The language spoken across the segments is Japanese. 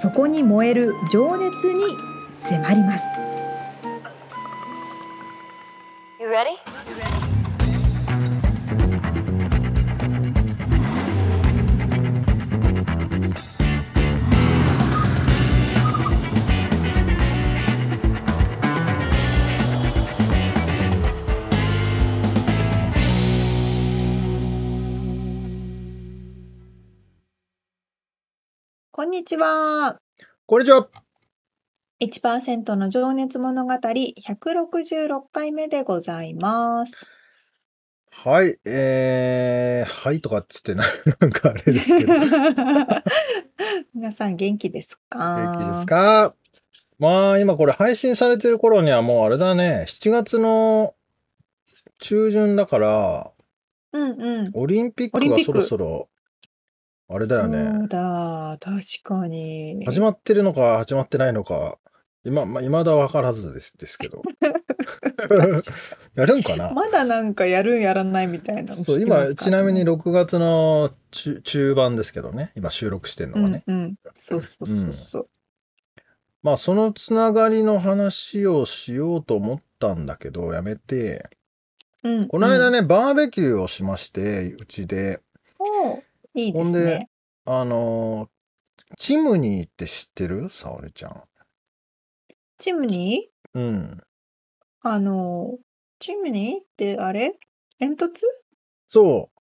そこに燃える情熱に迫ります。こんにちは。こんにちは。1%の情熱物語166回目でございます。はい、えー、はいとかっつってな、なんかあれですけど。皆さん元気ですか？元気ですか？まあ今これ配信されてる頃にはもうあれだね、7月の中旬だから、うんうん。オリンピックがそろそろあれだよね。そうだ、確かに。始まってるのか始まってないのか、今、ま、未だ分からずですですけど。やるんかな？まだなんかやるんやらないみたいなそう、今、ちなみに6月の中中盤ですけどね。今収録してるのはね。うんうん。そうそうそうそう。まあ、そのつながりの話をしようと思ったんだけど、やめて、うんこの間ね、バーベキューをしまして、うちで。おいいでほんで、あのー、チムニーって知ってる？沙織ちゃん。チムニー？うん。あのー、チムニーってあれ？煙突？そう。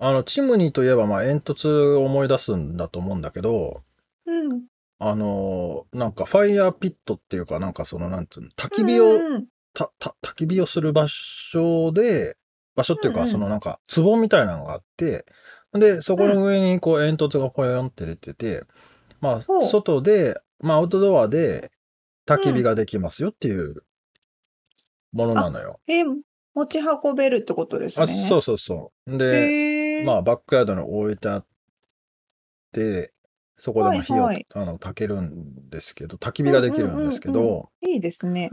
あの、チムニーといえば、まあ、煙突を思い出すんだと思うんだけど、うん。あのー、なんか、ファイヤーピットっていうか、なんかその、なんつうの、焚き火を、うんうん、た、た、焚き火をする場所で、場所っていうか、そのなんか、壺みたいなのがあって、で、そこの上にこう煙突がポヨンって出てて、まあ、外で、まあ、アウトドアで焚き火ができますよっていうものなのよ。え持ち運べるってことですあ、そうそうそう。で、まあ、バックヤードに置いてあって、そこでまあ火を、はいはい。あの、焚けるんですけど、焚き火ができるんですけど、いいですね。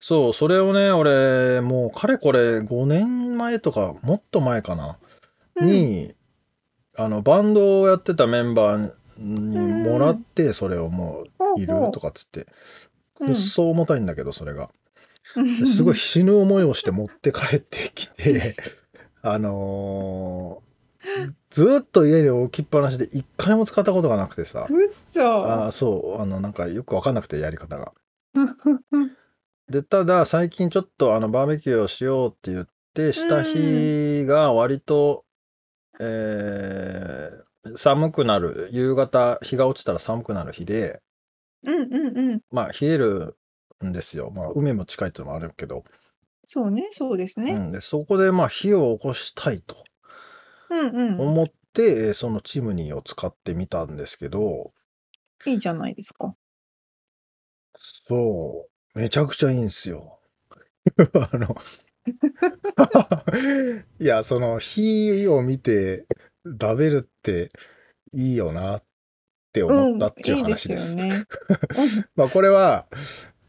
そう、それをね、俺、もうかれこれ5年前とか、もっと前かな、うん。に、あの、バンドをやってたメンバーにもらって、それをもう、いるとかっつって。くっそ重たいんだけど、それが。すごい死ぬ思いをして持って帰ってきて あのー、ずっと家に置きっぱなしで一回も使ったことがなくてさ。うっそ。あそう、あの、なんかよくわかんなくて、やり方が。で、ただ最近ちょっとあのバーベキューをしようって言ってした日が割と、えー、寒くなる、夕方、日が落ちたら寒くなる日で、うんうんうん。まあ冷えるんですよ。まあ海も近いっていうのもあるけど。そうね、そうですね。うん、でそこでまあ火を起こしたいとうんうん。思って、そのチムニーを使ってみたんですけど、いいじゃないですか。そう。めちゃくちゃいいんすよ。あの いや、その火を見て食べるっていいよなって思ったっていう話です。うん、いいですよね。まあこれは、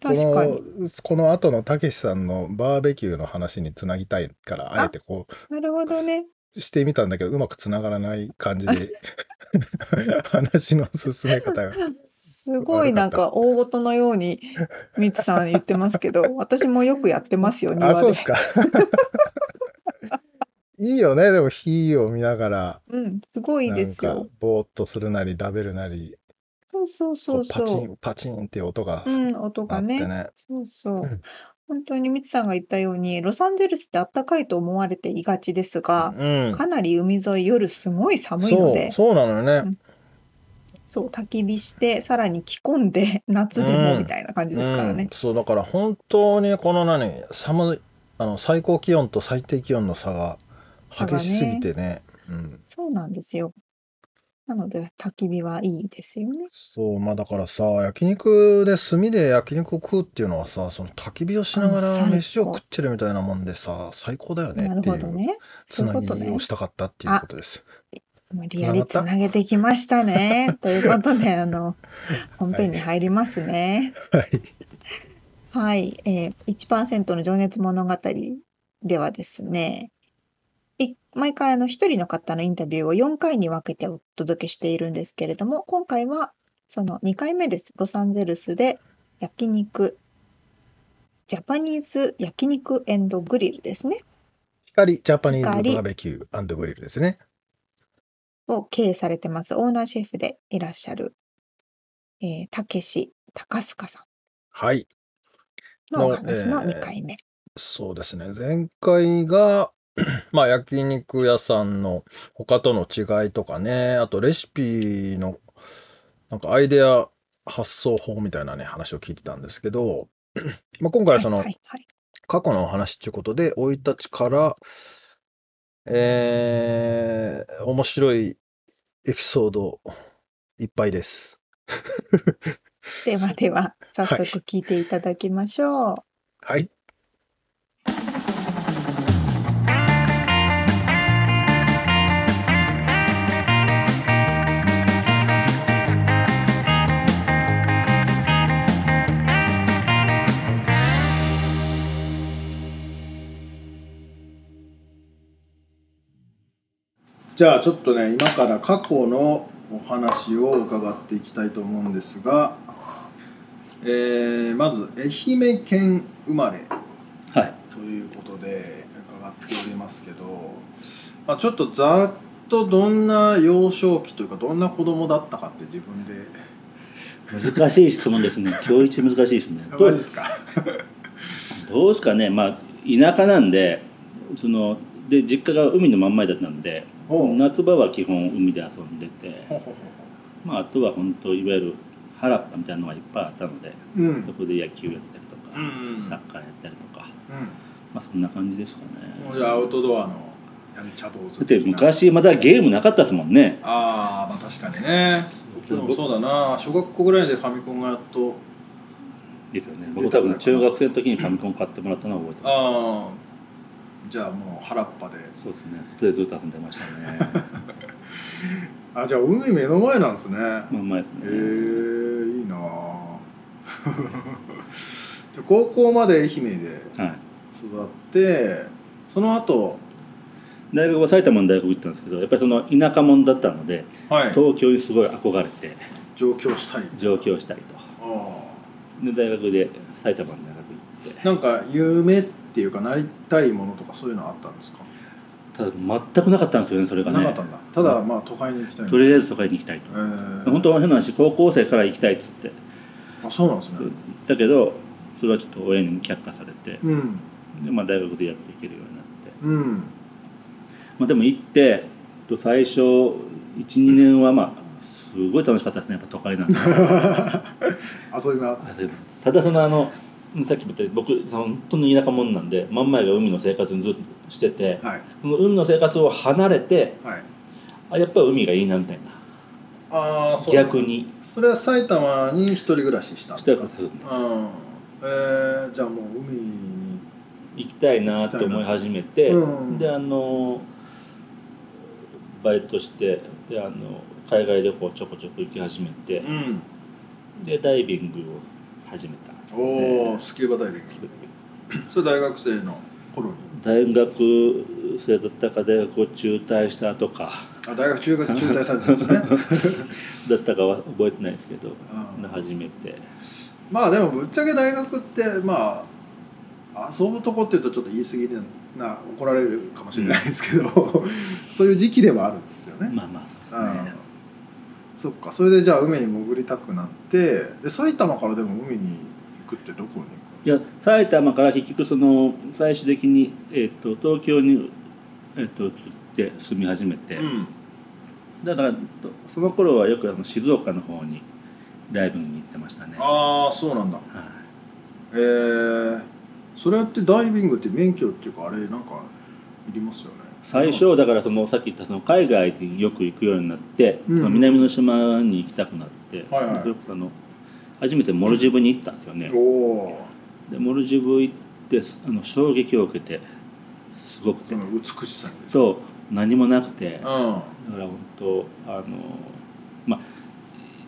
この、この後のたけしさんのバーベキューの話につなぎたいから、あえてこう、なるほどね。してみたんだけど、うまくつながらない感じで話の進め方が。すごいなんか大事のようにみつさん言ってますけど、私もよくやってますよ、庭あ、そうですか。いいよね、でも火を見ながら、うん、すごいですよ。ぼーっとするなり、食べるなり、そうそうそうパチン、パチンって音がうん、音がね。そうそう。本当にみつさんが言ったように、ロサンゼルスってあったかいと思われていがちですが、うん。かなり海沿い夜すごい寒いのそう、で、そうなのよね。そう、焚き火して、さらに着込んで、夏でもみたいな感じですからね。うん、そう、だから本当にこの何、寒い、あの、最高気温と最低気温の差が激しすぎてね。ねうん、そうなんですよ。なので焚き火はいいですよね。そう、まあだからさ、焼肉で炭で焼肉を食うっていうのはさ、その焚き火をしながら飯を食ってるみたいなもんでさ、最高だよねっていう、つなぎを。したかったっていうことです。無理やりつなげてきましたね。ということで、あの、本編に入りますね。はい。はい、えー、1%の情熱物語ではですね、い毎回あの一人の方のインタビューを4回に分けてお届けしているんですけれども、今回はその2回目です。ロサンゼルスで焼肉、ジャパニーズ焼肉グリルですね。光ジャパニーズ光バーベキューグリルですね。を経営されてます。オーナーシェフでいらっしゃる、えー、たけし高須賀さはい。んのお話ののえー2回目。そうですね。前回が、まあ焼肉屋さんの他との違いとかね、あとレシピのなんかアイデア発想法みたいなね、話を聞いてたんですけど、まあ今回はその、過去のお話ということで、生い立ちから、えー、面白いエピソードいっぱいです。ではでは、早速はい聞いていただきましょう。はい。じゃあちょっとね今から過去のお話を伺っていきたいと思うんですが、えーまず愛媛県生まれはい。ということで伺っておりますけど、まあ、ちょっとざっとどんな幼少期というかどんな子供だったかって自分で難しい質問ですね。今日一難しいですね。どうですか？どうですかね。まあ田舎なんで、そので実家が海の真ん前だったんで、夏場は基本海で遊んでて、まああとは本当いわゆる原っぱみたいなのがいっぱいあったので、ううん。そこで野球やったりとか、うんサッカーやったりとか、うまあそんな感じですかんもうね。じゃあアウトドアのやんちゃ坊主だって昔まだゲームなかったですもんね。ああまあ確かにね。でもそうだな。小学校ぐらいでファミコンがやっと。ですよね。僕多分中学生の時にファミコン買ってもらったのは覚えてます。ああじゃあもう原っぱでそうですね。それでずっと遊んでましたね。あじゃあ海目の前なんですねまあ前ですへえね。いいなあ じゃあ高校まで愛媛ではい。育ってその後大学は埼玉の大学行ったんですけどやっぱりその田舎者だったのではい東京にすごい憧れて上京したい上京したいとあで大学で埼玉の大学行ってあなんか夢っていうかなりたいものとかそういうのあったんですか？ただ全くなかったんですよねそれがね。なかったんだ。ただまあ都会に行きたいと。りあえず都会に行きたいと。えー、本当は変な話高校生から行きたいっつって。あそうなんですね。だけどそれはちょっと親に却下されて。うん。で、まあ、大学でやっていけるようになって、うん。まあ、でも行ってと最初12年はまあすごい楽しかったですねやっぱ都会なんで 遊びがただそのあのさっきも言った僕本当に田舎者なんで真ん前が海の生活にずっとしててはい。その海の生活を離れてはい。あやっぱり海がいいなみたいな。ああそう逆に。それは埼玉に一人暮らししたんしですか？たことうん。えー、じゃあもう海に行きたいなって思い始めて、うん。であのバイトしてであの海外旅行ちょこちょこ行き始めてうん。でダイビングを始めたおねおスキューバダイビング。それ大学生の頃に？大学生だったか大学を中退した後か。あ大学中学中退されてるんですね。だったかは覚えてないですけどうん。始めて。まあでもぶっちゃけ大学ってまあ遊ぶとこっていうとちょっと言い過ぎでな怒られるかもしれないですけど、そういう時期ではあるんですよね、まあまあそうですうん。ねそっか。それでじゃあ海に潜りたくなってで埼玉からでも海に行くってどこにいや埼玉から結局その最終的に、えっと東京に、えっと移って住み始めて、行くのだからとその頃はよくあの静岡の方にダイビングに行ってましたね、はああそうなんだ。い、えー、それってダイビングって免許っていうかあれなんかいりますよね。最初だからそのさっき言ったその海外によく行くようになって、うん。その南の島に行きたくなって、はいはい。それこそあの初めてモルジブに行ったんですよね、でモルジブ行ってあの衝撃を受けてすごくて、ー美しさにです。そう何もなくて。だかうんら本当あのまあ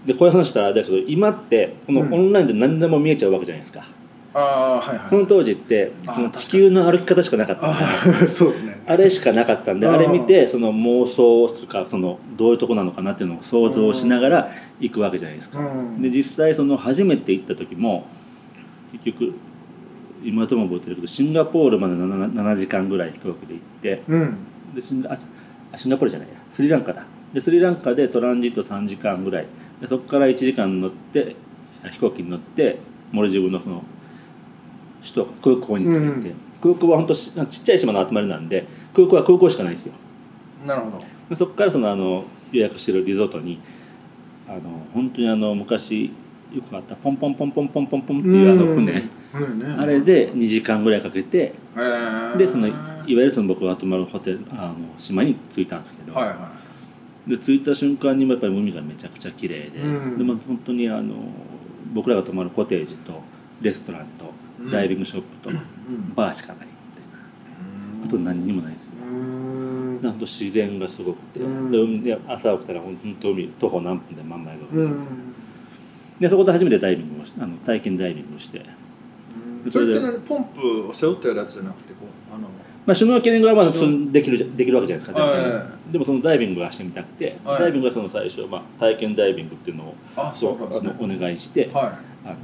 でこういう話したらあれだけど今ってこのうん。オンラインで何でも見えちゃうわけじゃないですか、ああはいはい。この当時って地球の歩き方しかなかったそうですね。あれしかなかったんでうんあれ見てその妄想とかそのどういうとこなのかなっていうのを想像しながら行くわけじゃないですか。うん。で実際その初めて行った時も結局今とも覚えてるけどシンガポールまで 7, 7時間ぐらい飛行機で行ってうん。でシンガああシンガポールじゃないや。スリランカだ。でスリランカでトランジット3時間ぐらい。でそこから1時間乗ってあ飛行機に乗ってモルジブのその首都空港に着いて、うん。空港は本当ちちっちゃい島の集まりなんで空港は空港しかないんですよ。なるほど。でそこからそのあの予約してるリゾートにあの本当にあの昔よくあったポンポンポンポンポンポンポンっていうあの船、あれで2時間ぐらいかけてえー。でそのいわゆるその僕が泊まるホテルあの島に着いたんですけど、はいはで着いた瞬間にもやっぱり海がめちゃくちゃ綺麗で、うん。でも本当にあの僕らが泊まるコテージとレストランとうんダイビングショップとバーしかないみたいな。あと何にもないですよ。うーん。なんと自然がすごくて、うん。で朝起きたら本当海徒歩何分で真ん前が海、うん。でそこで初めてダイビングをしあの体験ダイビングをして、それって何？ポンプを背負ってやるやつじゃなくてこうあの。まあ、シュノーケリングはまだ普通にできるできるわけじゃないですか、はい。でもそのダイビングがしてみたくて、はい。ダイビングはその最初、まあ、体験ダイビングっていうのをあそうね。あのお願いして、はい。あの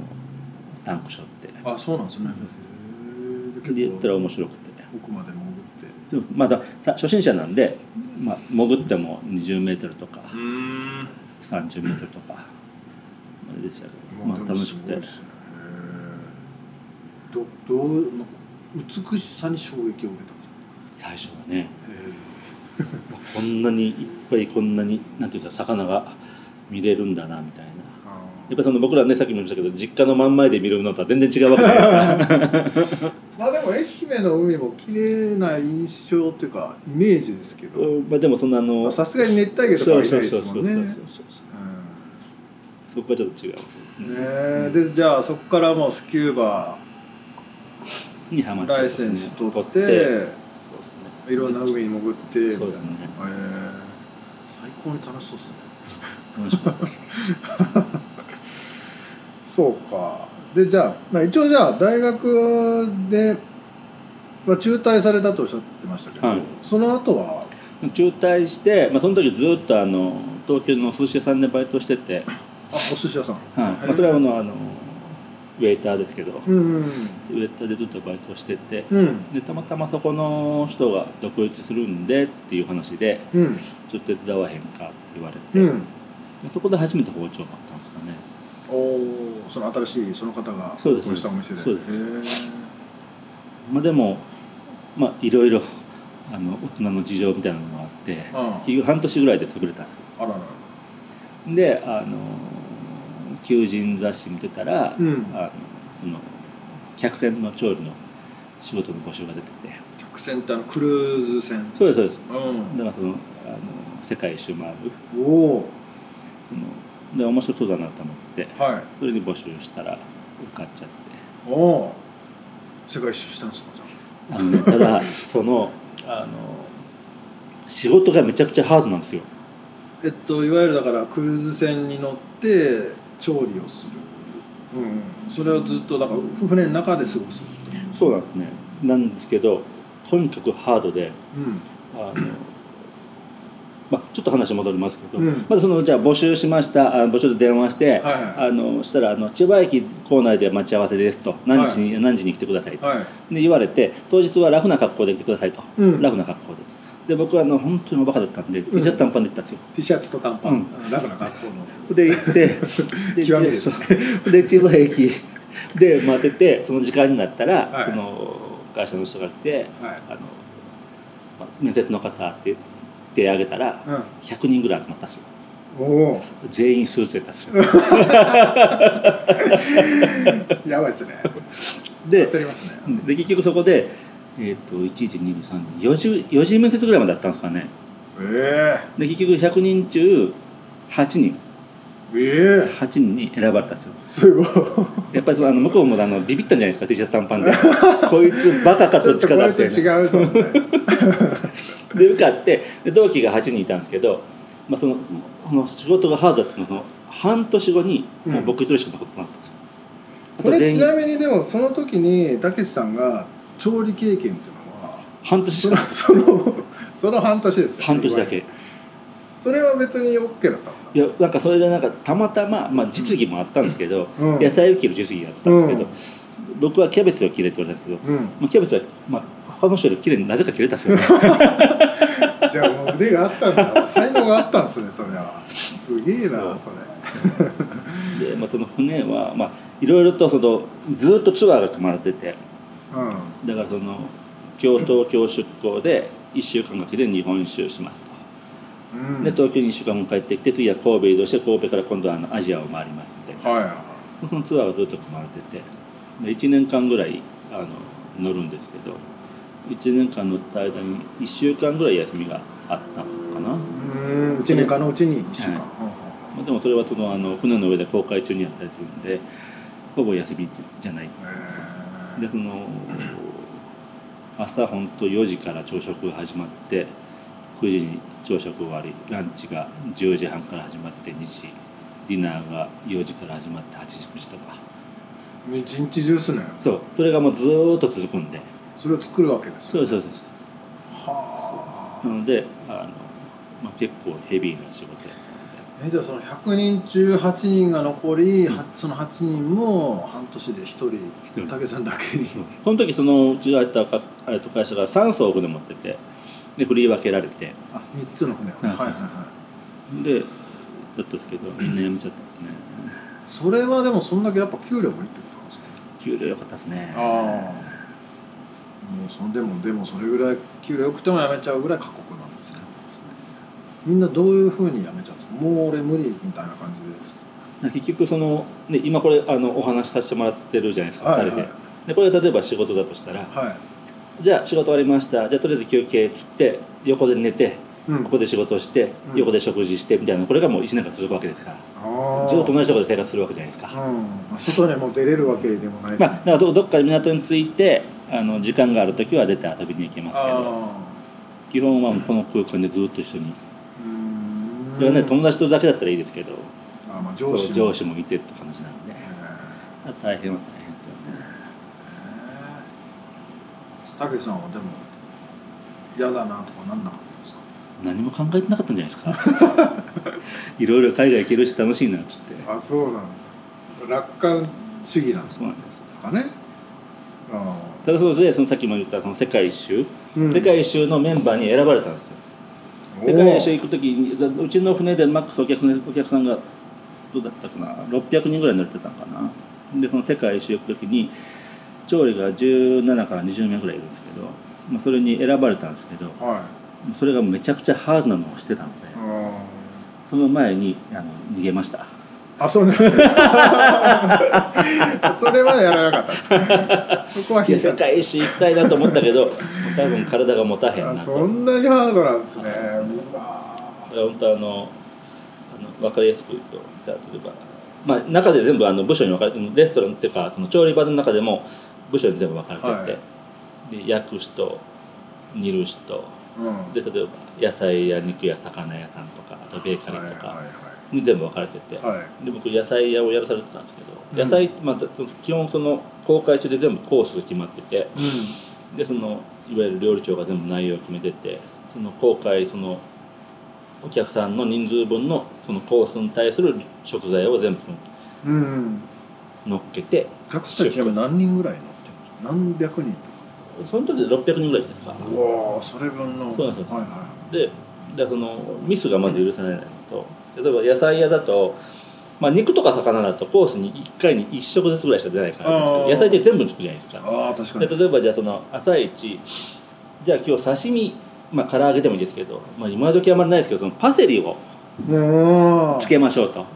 タンク背負ってあそうなんですね。でやったら面白くて。奥まで潜って。でもまださ初心者なんで、まあ、潜っても20メートルとかうん。30メートルとかあれでしたけど、まあ、楽しくて。へーどどう美しさに衝撃を受けたんですか？最初はね。へ こんなにいっぱいこんなになんていうか魚が見れるんだなみたいなやっぱりその僕らねさっきも言いましたけど実家の真ん前で見るのとは全然違うわけじゃないですか。まあでも愛媛の海も綺麗な印象っていうかイメージですけど。うんまあでもそんなあまのあさすがに熱帯魚とかはいないですもんね。そこはちょっと違う、うんねえ。でじゃあそこからもうスキューバにハマっライセンス取ってねいろんな海に潜ってみたいな。ねへえ最高に楽しそうですね。楽しかった そうか。でじゃあ、まあ、一応じゃあ大学で、まあ、中退されたとおっしゃってましたけど、はい。その後は？中退して、まあ、その時ずっとあの東京の寿司屋さんでバイトしてて、あお寿司屋さん。はい。まあ、それはあのあのウェイターですけど、うんうん。ウェイターでずっとバイトしてて。うん。でたまたまそこの人が独立するんでっていう話でうん。ちょっと手伝わへんかって言われて、うん。でそこで初めて包丁になったんですかね。おおその新しいその方がそうですこしたお店で。そうです。へまあでもまあいろいろあの大人の事情みたいなのもあって結局半年ぐらいで潰れたんですあららであの求人雑誌見てたら、うん。あのその客船の調理の仕事の募集が出てて。客船ってあのクルーズ船？そうですそうです。うん。だからそのあの世界一周回る。おおで面白そうだなと思ってはい。それに募集したら受かっちゃって。おお世界一周したんですかじゃあ。の、ね、ただ そのあの仕事がめちゃくちゃハードなんですよ。あえっといわゆるだからクルーズ船に乗って調理をする。うん。それをずっとだから船の中で過ごすそうなんですね。なんですけどとにかくハードでうん。あの、まあ、ちょっと話戻りますけど、うん。まずそのじゃあ募集しましたあ募集で電話して、はいはい。あのしたらあの千葉駅構内で待ち合わせですと何時に、何時に来てくださいと、はい。で言われて当日はラフな格好で来てくださいと、うん。ラフな格好で。で僕はあの本当にバカだったんで T シャツ短パンで行ったんですよ、T シャツと短パン、うん。あラフな学校の。で行ってで 極みですね。で千葉駅 で待っててその時間になったら、はい。その会社の人が来てはい。あの、まあ面接の方って手挙げたらうん。100人ぐらい集まったんですよ。おお。全員スーツでたんですよやばいですね。でね。で結局そこでえっ、と11234時4時面接ぐらいまであったんですかね。えで結局100人中8人ええ。8人に選ばれたんです。よえすごい。やっぱりそのあの向こうもあのビビったんじゃないですか T シャツ短パンで。こいつバカかどっちかだってちょっとこいつ違う で受かってで同期が8人いたんですけど、まあ、そのその仕事がハードだったのの半年後にうん。もう僕一人しか残ってなかったんですよ、それ全員ちなみにでもその時にたけしさんが調理経験っていうのは半年しそのかそのその半年ですよ半年だけ。それは別に OK だったの？いやなんかそれでなんかたまたま、まあ、実技もあったんですけど、うん。野菜を切る実技があったんですけど、うん僕はキャベツを切れって言われたんですけど、うん。まあ、キャベツは、まあ、他の人より切れになぜか切れたんですよね。じゃあもう腕があったんだ。才能があったんですねそれは。すげえなそれ。で、まあ、その船は、まあ、いろいろとそのずっとツアーが組まれててうん。だからその京都京出港で1週間かけて日本一周します。と。うん。で東京に1週間後帰ってきて次は神戸移動して神戸から今度はあのアジアを回りますのではそのツアーがずっと組まれてて。で1年間ぐらいあの乗るんですけど1年間乗った間に1週間ぐらい休みがあったのかな、いうん。1年間のうちに1週間、はい。まあ、でもそれはそのあの船の上で航海中にやったりするんでほぼ休みじゃない。へでその朝本当4時から朝食が始まって9時に朝食終わりランチが10時半から始まって2時ディナーが4時から始まって8時9時とか。え一日中っすね。そうそれがもうずーっと続くんで。それを作るわけですよそうそうそうはなのであの、まあ、結構ヘビーな仕事やあえじゃあその100人中8人が残り、はその8人も半年で1人人。武さんだけに。その時そのうちが入ったと会社が3艘船持っててで振り分けられて。あ三3つの船はいはいはいはい。でだったんですけどみんな辞めちゃったんですね。それはでもそんだけやっぱ給料もいいってことなんですか？給料良かったですね。ああ。もうそのでもでもそれぐらい給料良くても辞めちゃうぐらい過酷なんですね。みんなどういうふうに辞めちゃうんですか？もう俺無理みたいな感じで。結局その、ね、今これあのお話しさせてもらってるじゃないですか、はい。二人で。でこれ例えば仕事だとしたらはい、じゃあ仕事終わりました。じゃあとりあえず休憩っつって横で寝てうん。ここで仕事をして、うん。横で食事してみたいな。これがもう1年間続くわけですから。ずっと同じところで生活するわけじゃないですか、うん。まあ、外にも出れるわけでもないし、まあ、だからどどっかで港に着いてあの時間がある時は出て遊びに行けますけど。あ基本はこの空間でずっと一緒に。それはね友達とだけだったらいいですけど。あまあ上司上司もいてって感じなんで。へ大変は大変ですよねえたけしさんはでも嫌だなとかなんなかったんですか？何も考えてなかったんじゃないですか。いろいろ海外行けるし楽しいなっつって。あそうなんだ。楽観主義なんですすかねあただそうでそのさっきも言ったその世界一周、ーうん。世界一周のメンバーに選ばれたんですよ。世界一周行く時にうちの船でマックスお客お客さんがどうだったかな？600人ぐらい乗れてたのかな？でその世界一周行く時に調理が17から20名ぐらいいるんですけど、まあ、それに選ばれたんですけどはい。それがめちゃくちゃハードなのをしてたのであその前にあの逃げました。ーあそうね それはやらなかった。そこは引い。た世界一周行きたいなと思ったけど多分体が持たへんそんなにハードなんですね。本当あのあの分かりやすく言うと例えば、まあ、中で全部あの部署に分かれてレストランっていうかその調理場の中でも部署に全部分かれてて、はい。で焼く人煮る人うん。で例えば野菜や肉や魚屋さんとかあとベーカリーとかに全部分かれてて、はい。はいで僕野菜屋をやらされてたんですけど、うん。野菜、まあ、基本その公開中で全部コースが決まっててうん。でそのいわゆる料理長が全部内容を決めててその公開そのお客さんの人数分のそのコースに対する食材を全部そのうん乗っけてお客さんちなみに何人ぐらい乗ってるんですか何百人とその時で600人ぐらいですかかうわーそれ分の。そうなんですよ。はいはででそのミスがまず許されないのと。例えば野菜屋だと、まあ、肉とか魚だとコースに1回に1食ずつぐらいしか出ないから野菜って全部つくじゃないですか。いああ確かに。で例えばじゃあその朝一じゃあ今日刺身まあ唐揚げでもいいですけど、まあ、今時あんまりないですけどそのパセリをつけましょうと、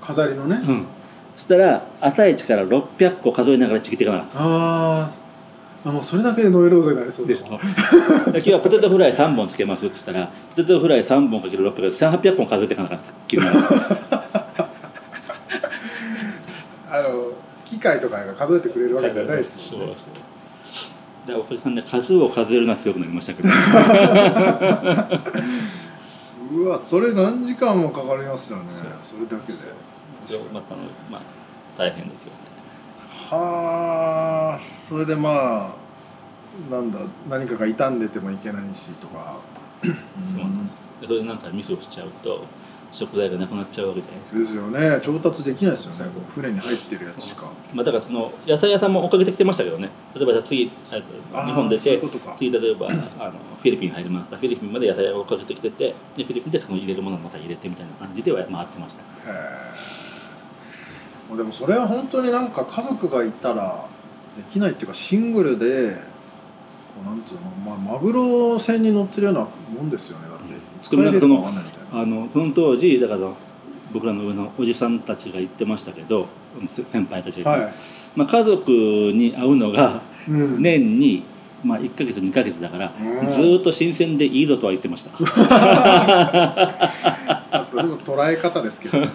飾りのね。うん、そしたら朝一から600個数えながらちぎっていかなかっあああもうそれだけでノイローゼになりそうでしょ。今日はポテトフライ3本つけますっつったらポテトフライ3本かける600で1800本数えていかなかったあの機械とかが数えてくれるわけじゃないですそうそう。よねだからおかげさんで数を数えるのは強くなりましたけど。うわそれ何時間もかかりますよね。それだけでまたまあ大変ですよねはあそれでまあなんだ何かが傷んでてもいけないしとか。そうなん。ですそれでなん。かミスをしちゃうと食材がなくなっちゃうわけじゃないですかですよね調達できないですよね船に入ってるやつしかまあ、だからその野菜屋さん。も追っかけてきてましたけどね例えばじゃあ次日本出て次例えばあのフィリピン入りますフィリピンまで野菜屋が追っかけてきててでフィリピンでその入れるものをまた入れてみたいな感じでは回ってましたへえでもそれは本当になんか家族がいたらできないっていうかシングルでこうなんつうの、まあ、マグロ船に乗ってるようなもんですよねだって使えるかわかんないみたいな。あのその当時だから僕らの上のおじさんたちが言ってましたけどせ先輩たちが、はい、まあ、家族に会うのがうん。年に、まあ、1ヶ月2ヶ月だから、うん。ずーっと新鮮でいいぞとは言ってました。あそれも捉え方ですけど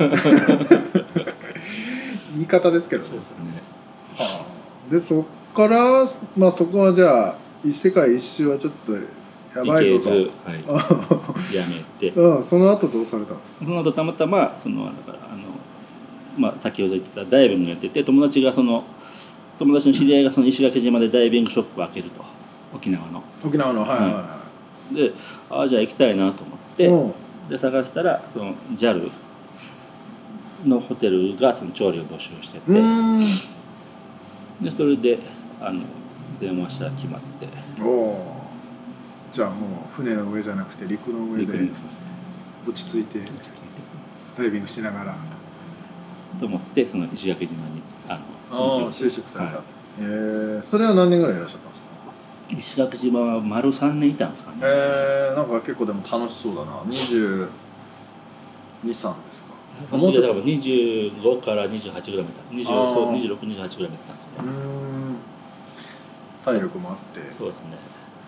言い方ですけどね。そうですね。はあでそっから、まあ、そこはじゃあ世界一周はちょっとやばいぞと。はい、やめて。うん、その後どうされたんですか？その後たまたまそのだからあの、まあ、先ほど言ってたダイビングやってて友達がその友達の知り合いがその石垣島でダイビングショップを開けると。沖縄の。沖縄のはいはいでああじゃあ行きたいなと思っいて、うん。で探したらその JAL のホテルがその調理を募集してて、でそれであの電話したら決まって。じゃあもう船の上じゃなくて陸の上で落ち着いてダイビングしながら。と思ってその石垣島にああのあ就職されたはと、えー。それは何年ぐらいいらっしゃったんですか？い石垣島は丸3年いたんですかね、えー、なんか結構でも楽しそうだな。22、3ですかその時はだから25から28ぐらい見た20あー。そう2628ぐらい見たんで。すうーね、ん。体力もあって。そうですね。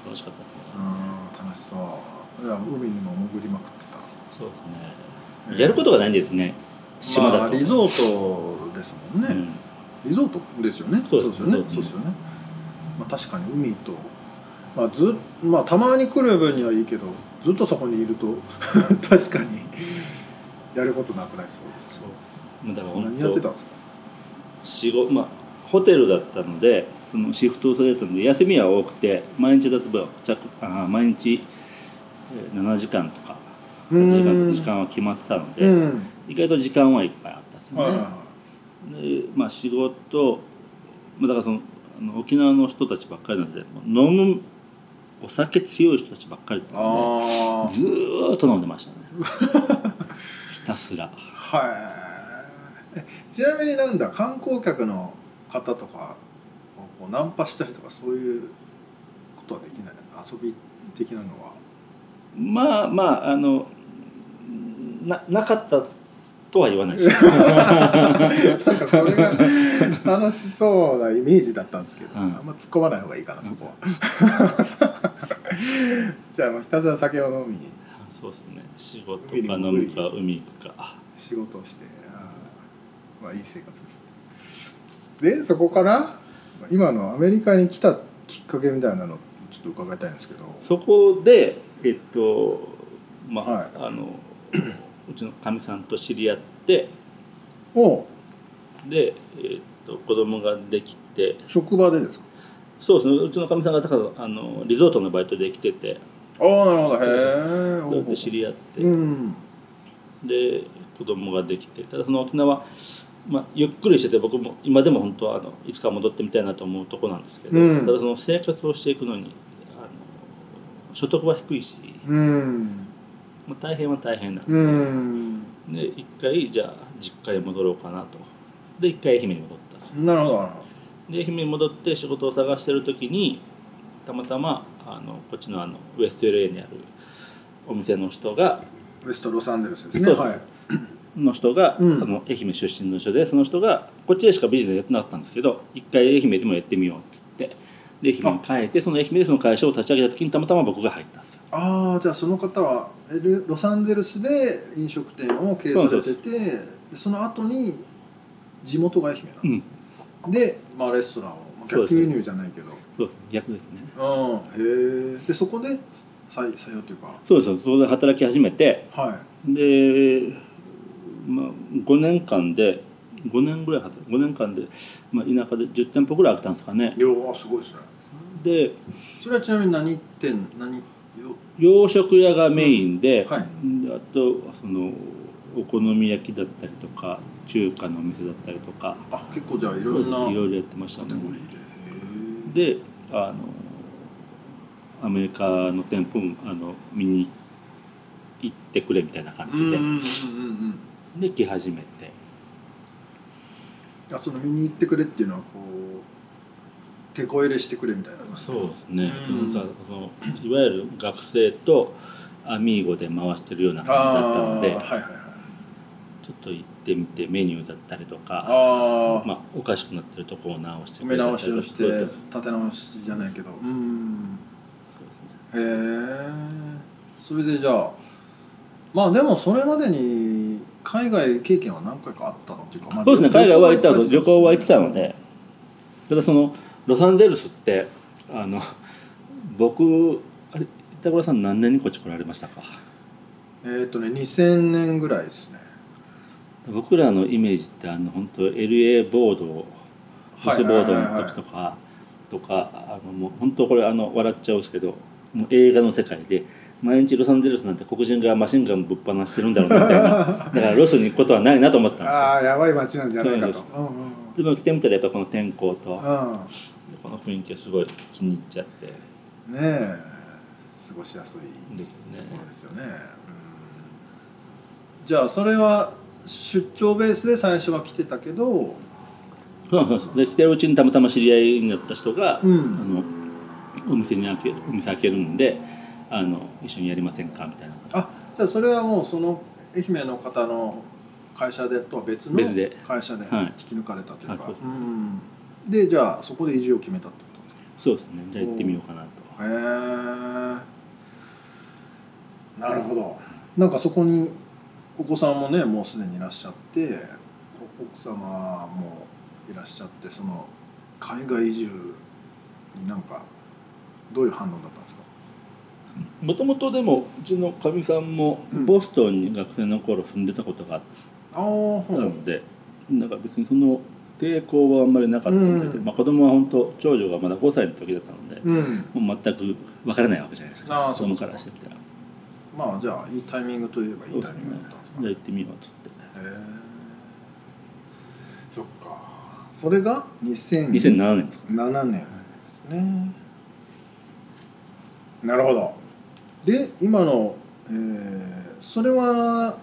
楽しかったですね。うーん楽しそう。じゃあ海にも潜りまくってた。そうですね。やることがないんですね。島だと、まあ、リゾートですもんね、うん。リゾートですよね。そうですよね。そうですよね、まあ、確かに海と、まあずまあ、たまに来る分にはいいけどずっとそこにいると。確かにやることなくなりそうですけどだから本何やってた当んですか？仕事まあホテルだったのでそのシフトをされたので休みは多くて毎日例えば着あ毎日えー7時間とか8時間とか時間は決まってたので、うん。意外と時間はいっぱいあったですよね、でまあ仕事まあだからその沖縄の人たちばっかりなんで飲むお酒強い人たちばっかりだったのあでずーっと飲んでましたね。ひ たすら。あはい。えちなみになんだ観光客の方とかをこうナンパしたりとかそういうことはできない遊び的なのは？まあまああのななかったとは言わないです。なんかそれが楽しそうなイメージだったんですけど、うん。あんま突っ込まない方がいいかなそこは。じゃあもうひたすら酒を飲みそうですね。仕事か飲むか海行くか。仕事をしてまあいい生活ですね。でそこから今のアメリカに来たきっかけみたいなのちょっと伺いたいんですけど。そこでえっとまあ、はい。あの うちのかみさんと知り合っておで、えっと子供ができて。職場でですか？そうですね。うちのかみさんがだからあのリゾートのバイトで来ててああなるほど。へそれえで知り合って、うん。で子供ができて。ただその沖縄、まあ、ゆっくりしてて僕も今でも本当はあのいつか戻ってみたいなと思うとこなんですけど、うん。ただその生活をしていくのにあの所得は低いし、うん。まあ、大変は大変なんで,、うん。で一回じゃあ実家に戻ろうかなと。で一回愛媛に戻ったなるほど。で愛媛に戻って仕事を探してる時にたまたまあのこっちのあのウエスト LA にあるお店の人がどウエストロサンゼルスですね。はい。の人が、うん。あの愛媛出身の人でその人がこっちでしかビジネスやってなかったんですけど一回愛媛でもやってみようって言ってで愛媛に帰ってその愛媛でその会社を立ち上げた時にたまたま僕が入ったんですよ。ああじゃあその方はロサンゼルスで飲食店を経営されててでその後に地元が愛媛なうん。ので、まあ、レストランを、まあ、そうですね。逆輸入じゃないけどそうです逆ですね。うんへえ。でそこで採採用というか。そうです。よそこで働き始めて。はで、まあ、5年間で5年ぐらい働5年間で、まあ、田舎で10店舗ぐらい開けたんですかね。いいやーすごいですね。でそれはちなみに何店何よ洋食屋がメインで,、はい。であとそのお好み焼きだったりとか中華のお店だったりとか。あ結構じゃあいろんないろいろやってましたねであのアメリカの店舗もあの見に行ってくれみたいな感じで、えうんうんうんうん。で来始めて。あその見に行ってくれっていうのはこう手こ入れしてくれみたいな感じ？そうですね、うん。そのさそのいわゆる学生とアミーゴで回してるような感じだったので。はいはいはい。ちょっと行ってみてメニューだったりとかああまあ、おかしくなってるところを直して埋め直しをして立て直しじゃないけど。うん。へえそれでじゃあまあでもそれまでに海外経験は何回かあったのっていうか、まあそうですね。海外は行った旅旅行は行ってたので。ただそのロサンゼルスってあの僕あれ板倉さん何年にこっち来られましたか？えっ、とね2000年ぐらいですね僕らのイメージってあの本当 LA ボードボスボードの時とかとかあのもう本当これあの笑っちゃうんですけどもう映画の世界で毎日ロサンゼルスなんて黒人がマシンガンぶっ放してるんだろうなみたいな。だからロスに行くことはないなと思ってたんですよ。ああやばい街なんじゃないかと。そううんうんでも来てみたらやっぱこの天候とうん。この雰囲気がすごい気に入っちゃって。ねえ。過ごしやすいですよね。ね、うん。じゃあそれは出張ベースで最初は来てたけどそうなんですで来てるうちにたまたま知り合いになった人が、うん。あのお店に開けるお店開けるんであの一緒にやりませんかみたいな。あじゃあそれはもうその愛媛の方の会社でとは別の会社ではい。引き抜かれたというか、はいうん。でじゃあそこで移住を決めたってことそうですね。じゃあ行ってみようかなと。かへえなるほど。なんかそこにお子さんもねもうすでにいらっしゃって奥様もいらっしゃってその海外移住になんかどういう反応だったんですか？もともとでもうちのかみさんもうんボストンに学生の頃住んでたことがあったので、なんか別にその抵抗はあんまりなかったみたいで、うん。まあ、子供は本当長女がまだ5歳の時だったので、うん。もう全く分からないわけじゃないですか。子供からしてみたら。まあじゃあいいタイミングといえばいいタイミングだったんですかじゃあ行ってみようと思って。へえそっか。それが2007 2007年ですか年ですね。なるほど。で今の、えーそれは、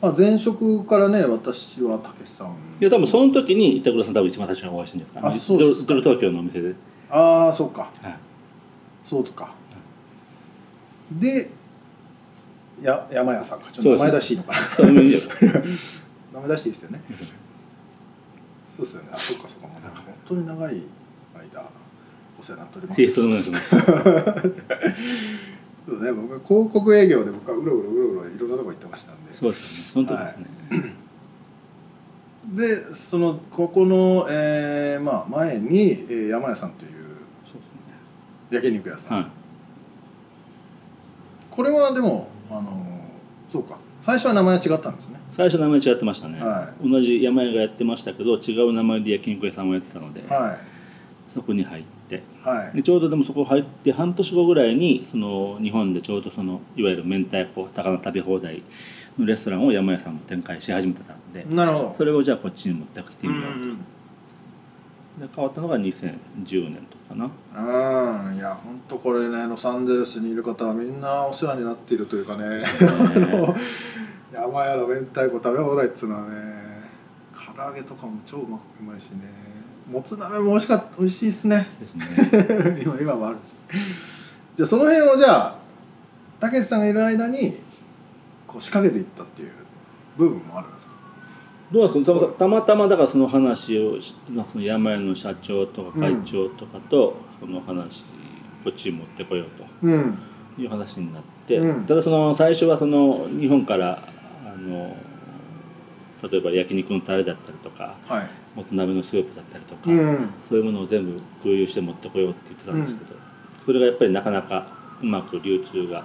まあ、前職からね私はたけしさん。いや多分その時に板倉さん多分一番最初にお会いしてるんじゃないですかあそうですか。ドル東京のお店で、ああそうか。はい、そうか。でや山屋さんか。ちょっと名前出していいのかな。そういう意味では名前出していいですよね。そうですよね。あそっかそっか。本当に長い間お世話になっております。いやとんです。そうね、僕は広告営業で僕はうろうろうろうろいろんなとこ行ってましたんで。そうですよね。その時ですね、でそのここの、えーまあ、前に、えー山屋さんという焼肉屋さん、はい。これはでもあのーそうか。最初は名前違ったんですね。最初名前違ってましたね、は同じ山屋がやってましたけど違う名前で焼肉屋さんをやってたので、はそこに入って。いはい。でちょうどでもそこ入って半年後ぐらいにその日本でちょうどそのいわゆる明太子高菜食べ放題のレストランを山屋さんも展開し始めてたのでなるほど。それをじゃあこっちに持ってきてみようと、うんで変わったのが2010年とかな。うんいや本当これねロサンゼルスにいる方はみんなお世話になっているというかね。山屋の明太子食べ放題っつうのはね唐揚げとかも超うまくうまいしね。もつ鍋も美味しかった美味しいですね。ですね。今今もあるし。じゃあその辺をじゃあたけしさんがいる間にこう仕掛けていったっていう部分もあるんですか？どうですかたまたまだからその話をしまあその山屋の社長とか会長とかとその話こっちに持ってこよううん。という話になって、うんただその最初はその日本からあの例えば焼肉のタレだったりとかはい。元鍋のスープだったりとか、うん。そういうものを全部空輸して持ってこようって言ってたんですけど、それがやっぱりなかなかうまく流通が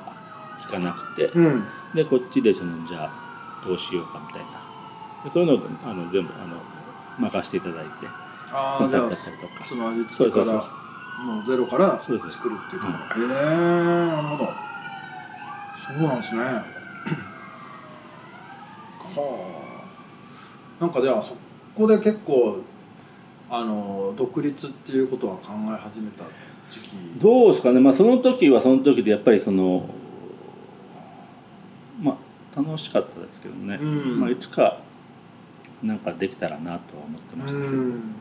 いかなくて、うん。でこっちでそのじゃあどうしようかみたいな。でそういうのをあの全部あの任せていただいてああじゃだったりとか。あその味付けからもうゼロから作るっていうところ。へえなるほど。そうなんですね。はあ。なんかじゃあそこで結構あの独立っていうことは考え始めた時期。どうですかね。まあその時はその時でやっぱりそのまあ楽しかったですけどね、うん。まあ、いつかなんかできたらなとは思ってました。けど、うん。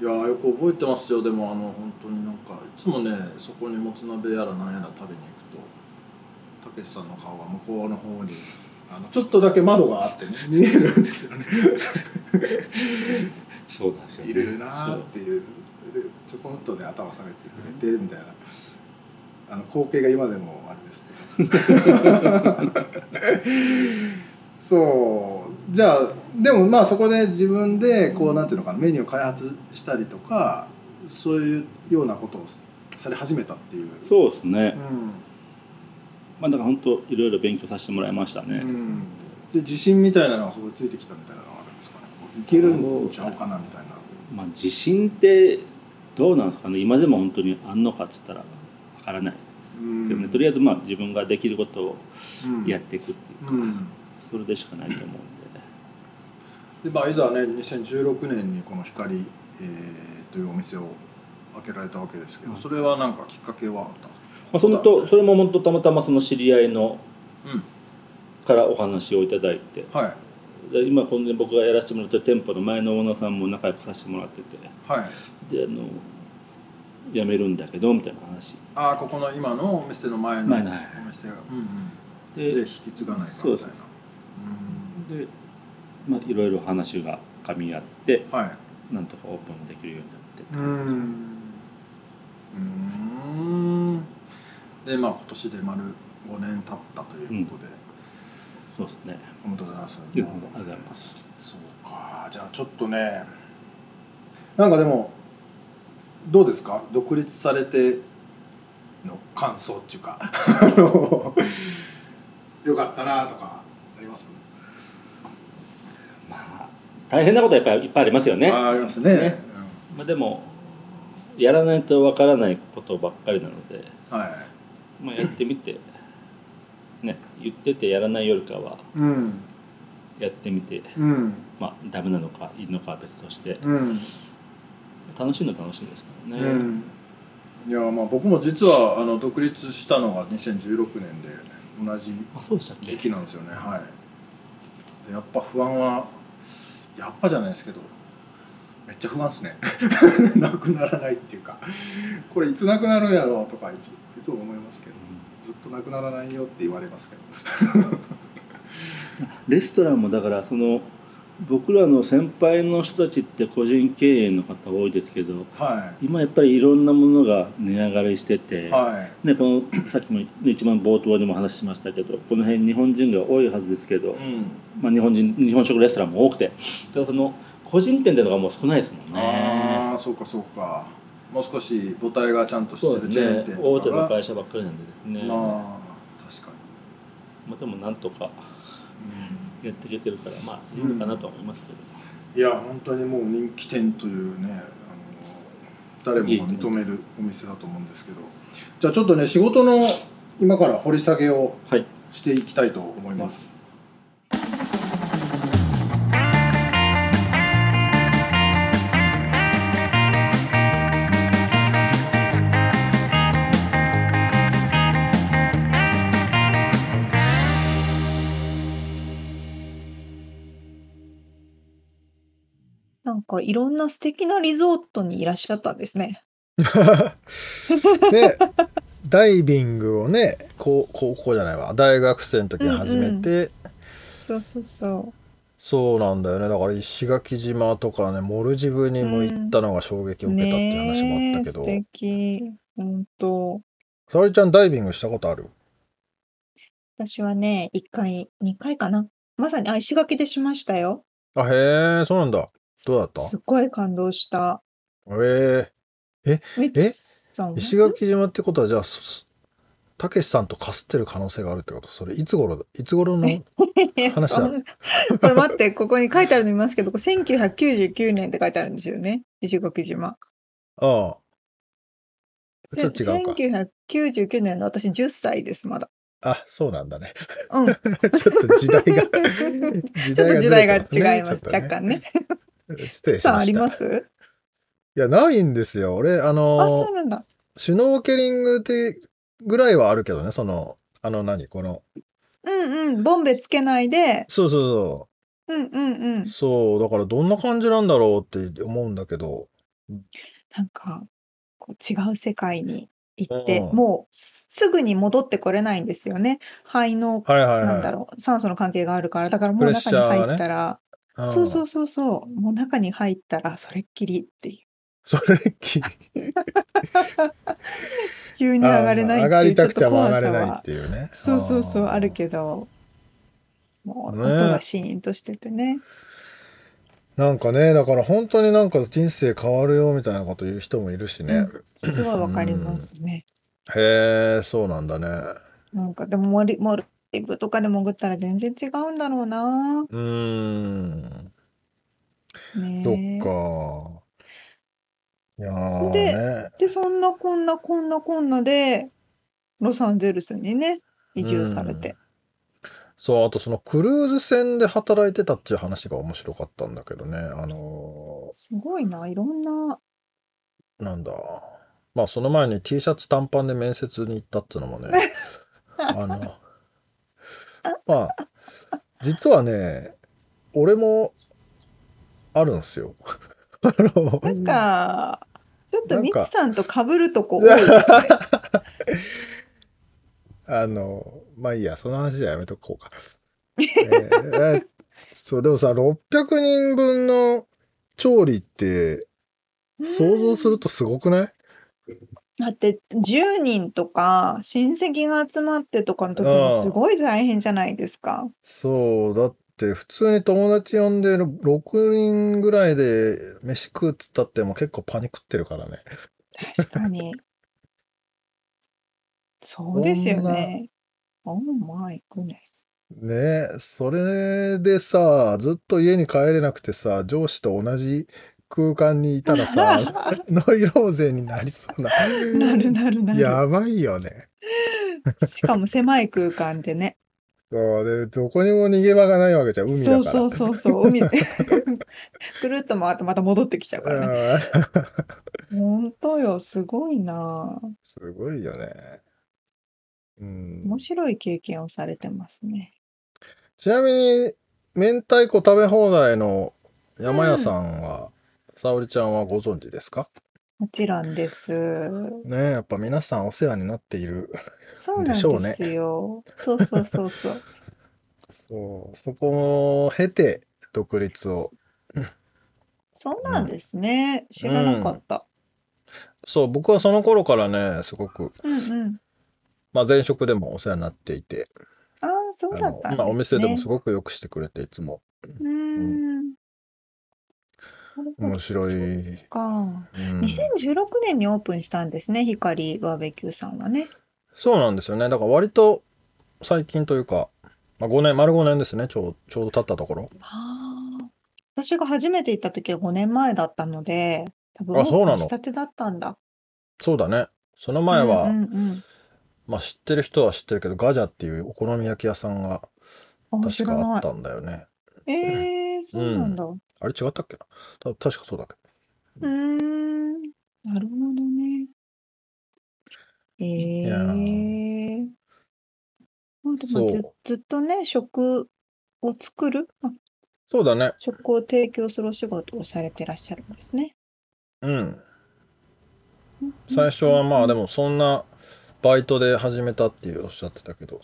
いやーよく覚えてますよ。でもあの本当になんかいつもねそこにもつ鍋やらなんやら食べに行くとたけしさんの顔が向こうの方にあのちょっとだけ窓があってね見えるんですよね。そうなんですよね。いるなーっていう。でちょこんとで頭下げてくれてみたいな。あの光景が今でもあれですね。そうじゃあでもまあそこで自分でこうなんていうのかなメニューを開発したりとかそういうようなことをされ始めたっていう。そうですね、うん。まあだから本当いろいろ勉強させてもらいましたね、うん。で自信みたいなのがそこについてきたみたいなのがあるんですかね。いけるんちゃうかなみたいな。まあ自信ってどうなんですかね。今でも本当にあんのかっつったらわからないです。うん。けどね、とりあえずまあ自分ができることをうん。やっていくっていうか、うん。それでしかないと思うんででまあ、いざね2016年にこの光、えーというお店を開けられたわけですけど、うん。それはなんかきっかけはあったんですか？まあ、そのとそれも本当たまたまその知り合いのうんからお話をいただいて。はい。で今今度僕がやらせてもらってる店舗の前のオーナーさんも仲良くさせてもらってて。はい。であの辞めるんだけどみたいな話。ああここの今のお店の前のお前のはい。店が、うんうん、でで引き継がないかそうです。みたいなで、まあ、いろいろ話が噛み合ってうんはい。なんとかオープンできるようになってうん。うん。でまあ今年で丸5年経ったということで、そうですね。おめでとうございます。ありがとうございます。そうか。じゃあちょっとねなんかでもどうですか？独立されての感想っていうか。よかったなとかありますまあ大変なことはやっぱりいっぱいありますよね。あありますね。ね。まあ、でもやらないとわからないことばっかりなので、うんはい。まあ、やってみて。ね言っててやらないよりかはうん。やってみて。うん。まあダメなのかいいのかは別として。うん。楽しいのは楽しいですからね、うん。いやまあ僕も実はあの独立したのが2016年で同じ時期なんですよね。はい。でやっぱ不安はやっぱじゃないですけどめっちゃ不安ですね。なくならないっていうかこれいつなくなるんやろうとかいついつも思いますけどずっとなくならないよって言われますけど。レストランもだからその僕らの先輩の人たちって個人経営の方多いですけどは今やっぱりいろんなものが値上がりしてて、いはい。ね、このさっきも一番冒頭でも話しましたけどこの辺日本人が多いはずですけど、うん。まあ、日本人日本食レストランも多くてただその個人店っていうのがもう少ないですもんね。ああそうかそうか。もう少し母体がちゃんとしてるチェーン店とかが。大手の会社ばっかりなんでですね、まあ確かに、まあ、でもなんとかやっていけてるからまあいいのかなとは思いますけど、いや本当にもう人気店というねあの誰もが認めるお店だと思うんですけど。じゃあちょっとね仕事の今から掘り下げをはい。していきたいと思います、なんかいろんな素敵なリゾートにいらっしゃったんですね。で ダイビングをね高高校じゃないわ大学生の時に始めて、そうそうそそうなんだよねだから石垣島とかねモルジブにも行ったのが衝撃を受けたっていう話もあったけど、ねえ素敵。本当。沙織ちゃんダイビングしたことある？私はね、1回、2回かな。まさに、あ、石垣でしましたよ。あへえそうなんだどうだった？すっごい感動した。えみつさんは？え石垣島ってことはじゃあそたけしさんとかすってる可能性があるってこと？それいつ頃だ？いつ頃の話だ？これ待って、ここに書いてあるの見ますけど、これ1999年って書いてあるんですよね？石垣島。ああちょっと違うか1999年の私10歳です、まだ。あそうなんだねうん。ち ょちょっと時代が っと時代が違います、ちょっと若干ね。失礼しました。あります？いやないんですよ。俺ああ、のそうなんだ。シュノーケリングってぐらいはあるけどねそのあの何？この。うんうん。ボンベつけないで、そうそうそう。んうんうん。う。そうだからどんな感じなんだろうって思うんだけど。なんか、こう違う世界に行って、うん。もうすぐに戻ってこれないんですよね。肺の、はいはいはい。なんだろう、酸素の関係があるから、だからもう中に入ったら、うんそうそうそうそう、もう中に入ったらそれっきりっていう。それき 急に上がれないあー上がっていうちょっとりたくても怖さ上がれないっは。ていうね。そうそうそう、あるど。けど、もうね音がシーンとしててね。なんかねだから本当になんか人生変わるよみたいなこと言う人もいるしね、すごいわかりますね。へえそうなんだね。なんかでもモリ、ブとかで潜ったら全然違うんだろうな。うーん。ねそっえか。いやーでね。で、そんなこんなこんなこんなで、ロサンゼルスにね、移住されて。そうあとそのクルーズ船で働いてたっていう話が面白かったんだけどね。あのすごいな、いろんな。ーなんだ。まあその前に T シャツ短パンで面接に行ったっていうのもね。あのまあ実はね俺もあるんですよ。あのなんか、ちょっとミツさんと被るとこ多いですね。あのまあいいやその話じゃやめとこうか。えーえそうでもさ600人分の調理って想像するとすごくない？だって10人とか親戚が集まってとかの時もすごい大変じゃないですか。そうだって普通に友達呼んで6人ぐらいで飯食うっつったってもう結構パニクってるからね。確かに。そうですよね。Oh my goodness. ねえそれでさずっと家に帰れなくてさ上司と同じ空間にいたらさ ノイローゼになりそうななるなるなる。やばいよねしかも狭い空間でね。そうでどこにも逃げ場がないわけじゃん海だからそうそうそうそう。海で。くるっと回ってまた戻ってきちゃうからね。うん本当よ、すごいな。すごいよねうん面白い経験をされてますね。ちなみに明太子食べ放題の山屋さんは、沙織ちゃんはご存知ですか？もちろんです。ねえやっぱ皆さんお世話になっているそうなんですよ。そうそうそうそう。そうそこを経て独立をそうなんですね。知らなかった。そう僕はその頃からねすごく、うんうん。まあ、前職でもお世話になっていてああ、そうあだったんですね。のまあ、お店でもすごくよくしてくれていつもうーん。なるほど面白い、そっか。うん2016年にオープンしたんですね、光バーベキューさんはね。そうなんですよねだから割と最近というか、まあ、5年丸5年ですねちょうちょうど経ったところああ。私が初めて行った時は5年前だったので、多分オーあそうプンしたてだったんだ。そうだねその前は、うんうんまあ知ってる人は知ってるけどガジャっていうお好み焼き屋さんがうん。あ、確かあったんだよねい。ええそうなんだ。うあれ違ったっけな？た確かそうだけーん。なるほどね。えやえまあでもそう。ずずっとね、食を作る、まあ、どそうだね。食を提供するお仕事をされてらっしゃるんですね。うん。最初はまあでも。もそんなバイトで始めたっていうおっしゃってたけど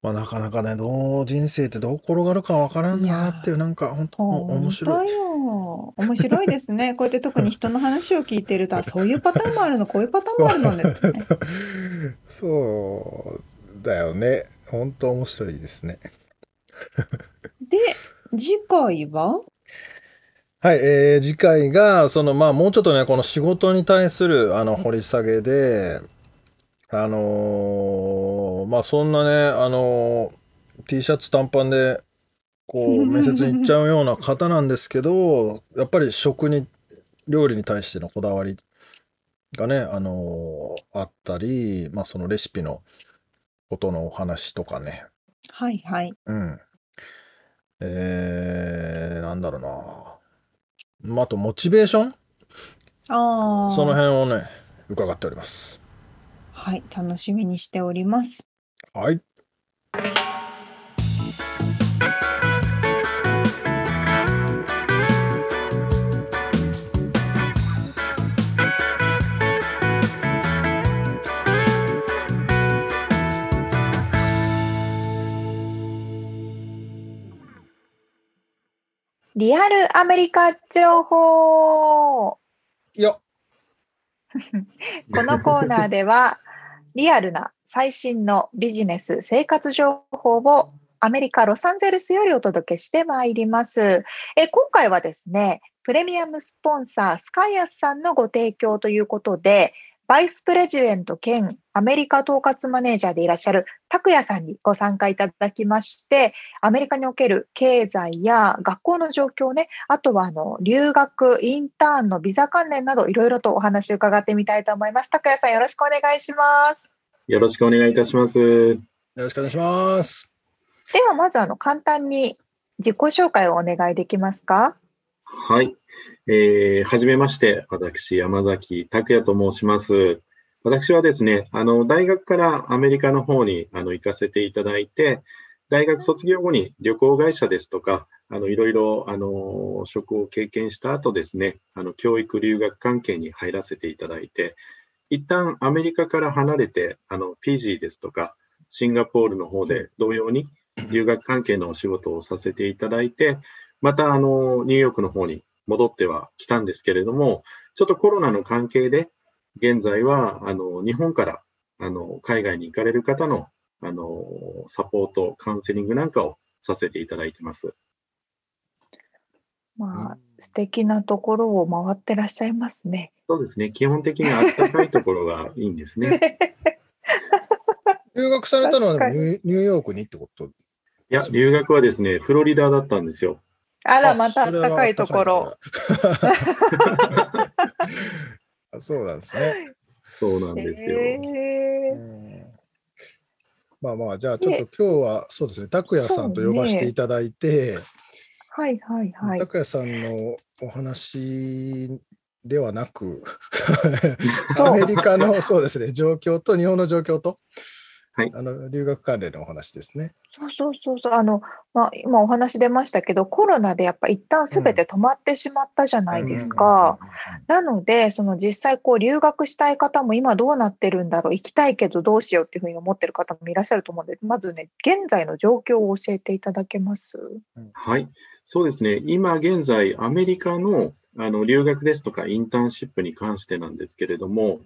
まあ、なかなかね、どう人生ってどう転がるかわからんなっていう、なんか本当面白い。よ。面白いですね。こうやって特に人の話を聞いてると、あ そういうパターンもあるの、こういうパターンもあるのねってね。そうだよね。本当面白いですね。で、次回は？はい、えー次回が、その、まあ、もうちょっとね、この仕事に対する、あの、掘り下げで、あのーまあ、そんなね、あのー T シャツ短パンで、こう、面接に行っちゃうような方なんですけど、やっぱり食に、料理に対してのこだわりがね、あのーあったり、まあ、そのレシピのことのお話とかね、はいはい。うん。えー、なんだろうな。まあ、あと、モチベーション？ああ。その辺をね、伺っております。はい、楽しみにしております。はい。リアルアメリカ情報いや、このコーナーでは、リアルな最新のビジネス生活情報をアメリカ・ロサンゼルスよりお届けしてまいります。え今回はですね、プレミアムスポンサースカイアスさんのご提供ということで、バイスプレジデント兼アメリカ統括マネージャーでいらっしゃる拓也さんにご参加いただきまして、アメリカにおける経済や学校の状況ね、あとはあの留学、インターンのビザ関連などいろいろとお話を伺ってみたいと思います。拓也さんよろしくお願いします。よろしくお願いいたします。よろしくお願いします。ではまずあの簡単に自己紹介をお願いできますか？はい。えー、はじめまして。私、山崎拓也と申します。私はですね、あの、大学からアメリカの方にあの行かせていただいて、大学卒業後に旅行会社ですとか、あの、いろいろ、あの、職を経験した後ですね、あの、教育留学関係に入らせていただいて、一旦アメリカから離れて、あの、フィジーですとか、シンガポールの方で同様に留学関係のお仕事をさせていただいて、また、あの、ニューヨークの方に戻ってはきたんですけれども、ちょっとコロナの関係で、現在は、あの、日本から、あの、海外に行かれる方の、あの、サポート、カウンセリングなんかをさせていただいてます。まあ素敵なところを回ってらっしゃいますね。そうですね。基本的に暖かいところがいいんですね。留学されたのはニューヨークにってこと？いや、留学はですね、フロリダだったんですよ。あら、またそれは暖かいところ。そうなんですね。そうなんですよ。まあまあ、じゃあちょっと今日はそうですね、拓也さんと呼ばせていただいて、はいはいはい。拓也さんのお話ではなく、アメリカのそうですね、状況と日本の状況と、はいあの留学関連のお話ですね。そうそうそうそう。あの、まあ、今お話出ましたけど、コロナでやっぱ一旦すべて止まってしまったじゃないですか。なので、その実際こう留学したい方も今どうなってるんだろう、行きたいけどどうしようっていうふうに思ってる方もいらっしゃると思うので、まずね、現在の状況を教えていただけます？はい。そうですね。今現在、アメリカのあの留学ですとかインターンシップに関してなんですけれども、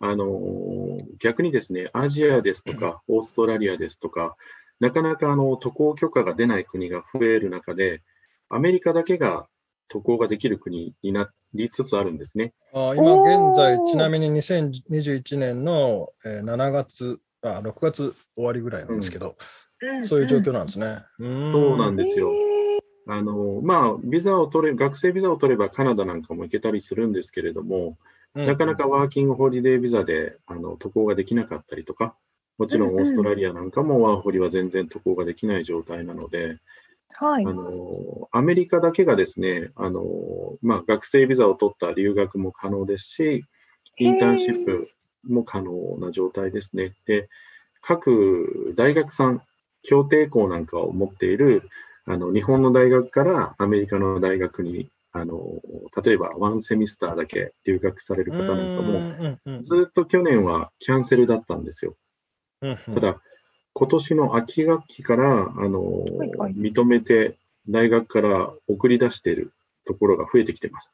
あの逆にですね、アジアですとか、オーストラリアですとか、なかなかあの渡航許可が出ない国が増える中で、アメリカだけが渡航ができる国になりつつあるんですね。あ今現在ちなみに2021年のえー7月、あ6月終わりぐらいなんですけど、そういう状況なんですね。うんそうなんですよ。あのまあ、ビザを取れ、学生ビザを取ればカナダなんかも行けたりするんですけれども、なかなかワーキングホリデービザであの渡航ができなかったりとか、もちろんオーストラリアなんかもワーホリは全然渡航ができない状態なので、はいあ。のアメリカだけがですねあの、まあ、学生ビザを取った留学も可能ですし、インターンシップも可能な状態ですね。で、各大学さん、協定校なんかを持っているあの日本の大学からアメリカの大学にあの例えばワンセミスターだけ留学される方なんかも、もずっと去年はキャンセルだったんですよ。ただ、今年の秋学期から、あの、いはい認めて大学から送り出しているところが増えてきてます。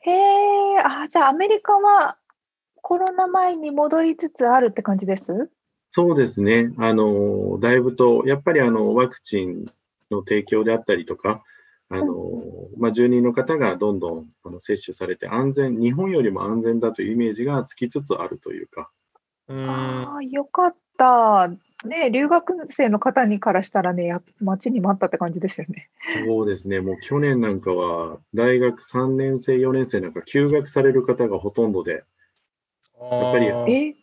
へえ、あ、じゃあアメリカはコロナ前に戻りつつあるって感じです？そうですね。あの、だいぶと、やっぱりあの、ワクチンの提供であったりとか、あの、まあ、住人の方がどんどんあの接種されて安全、日本よりも安全だというイメージがつきつつあるというか、うんああ、よかった。ね、留学生の方にからしたらね、や待ちに待ったって感じですよね。そうですね。もう去年なんかは、大学3年生、4年生なんか休学される方がほとんどで、やっぱりあーえ、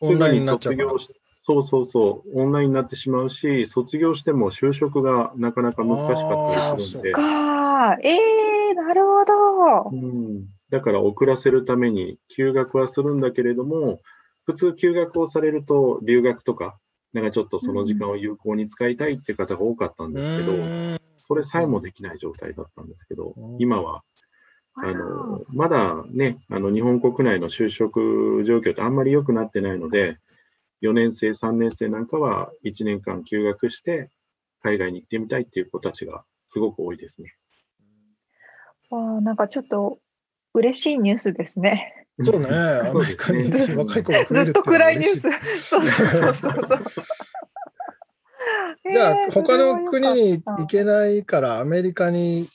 オンラインに卒業しそうそうそう、オンラインになってしまうし、卒業しても就職がなかなか難しかったりするんで、か。えー、なるほど。うん、だから遅らせるために休学はするんだけれども、普通休学をされると留学とか、なんかちょっとその時間を有効に使いたいって方が多かったんですけど、うん。それさえもできない状態だったんですけどうん、今はあの、まだね、あの、日本国内の就職状況ってあんまり良くなってないので、4年生、3年生なんかは1年間休学して、海外に行ってみたいっていう子たちがすごく多いですね。わあなんかちょっと嬉しいニュースですね。そうね、アメリカに若い子が増えるずっと暗いニュース。そうそうそうそう。じゃあ、えー他の国に行けないから、アメリカに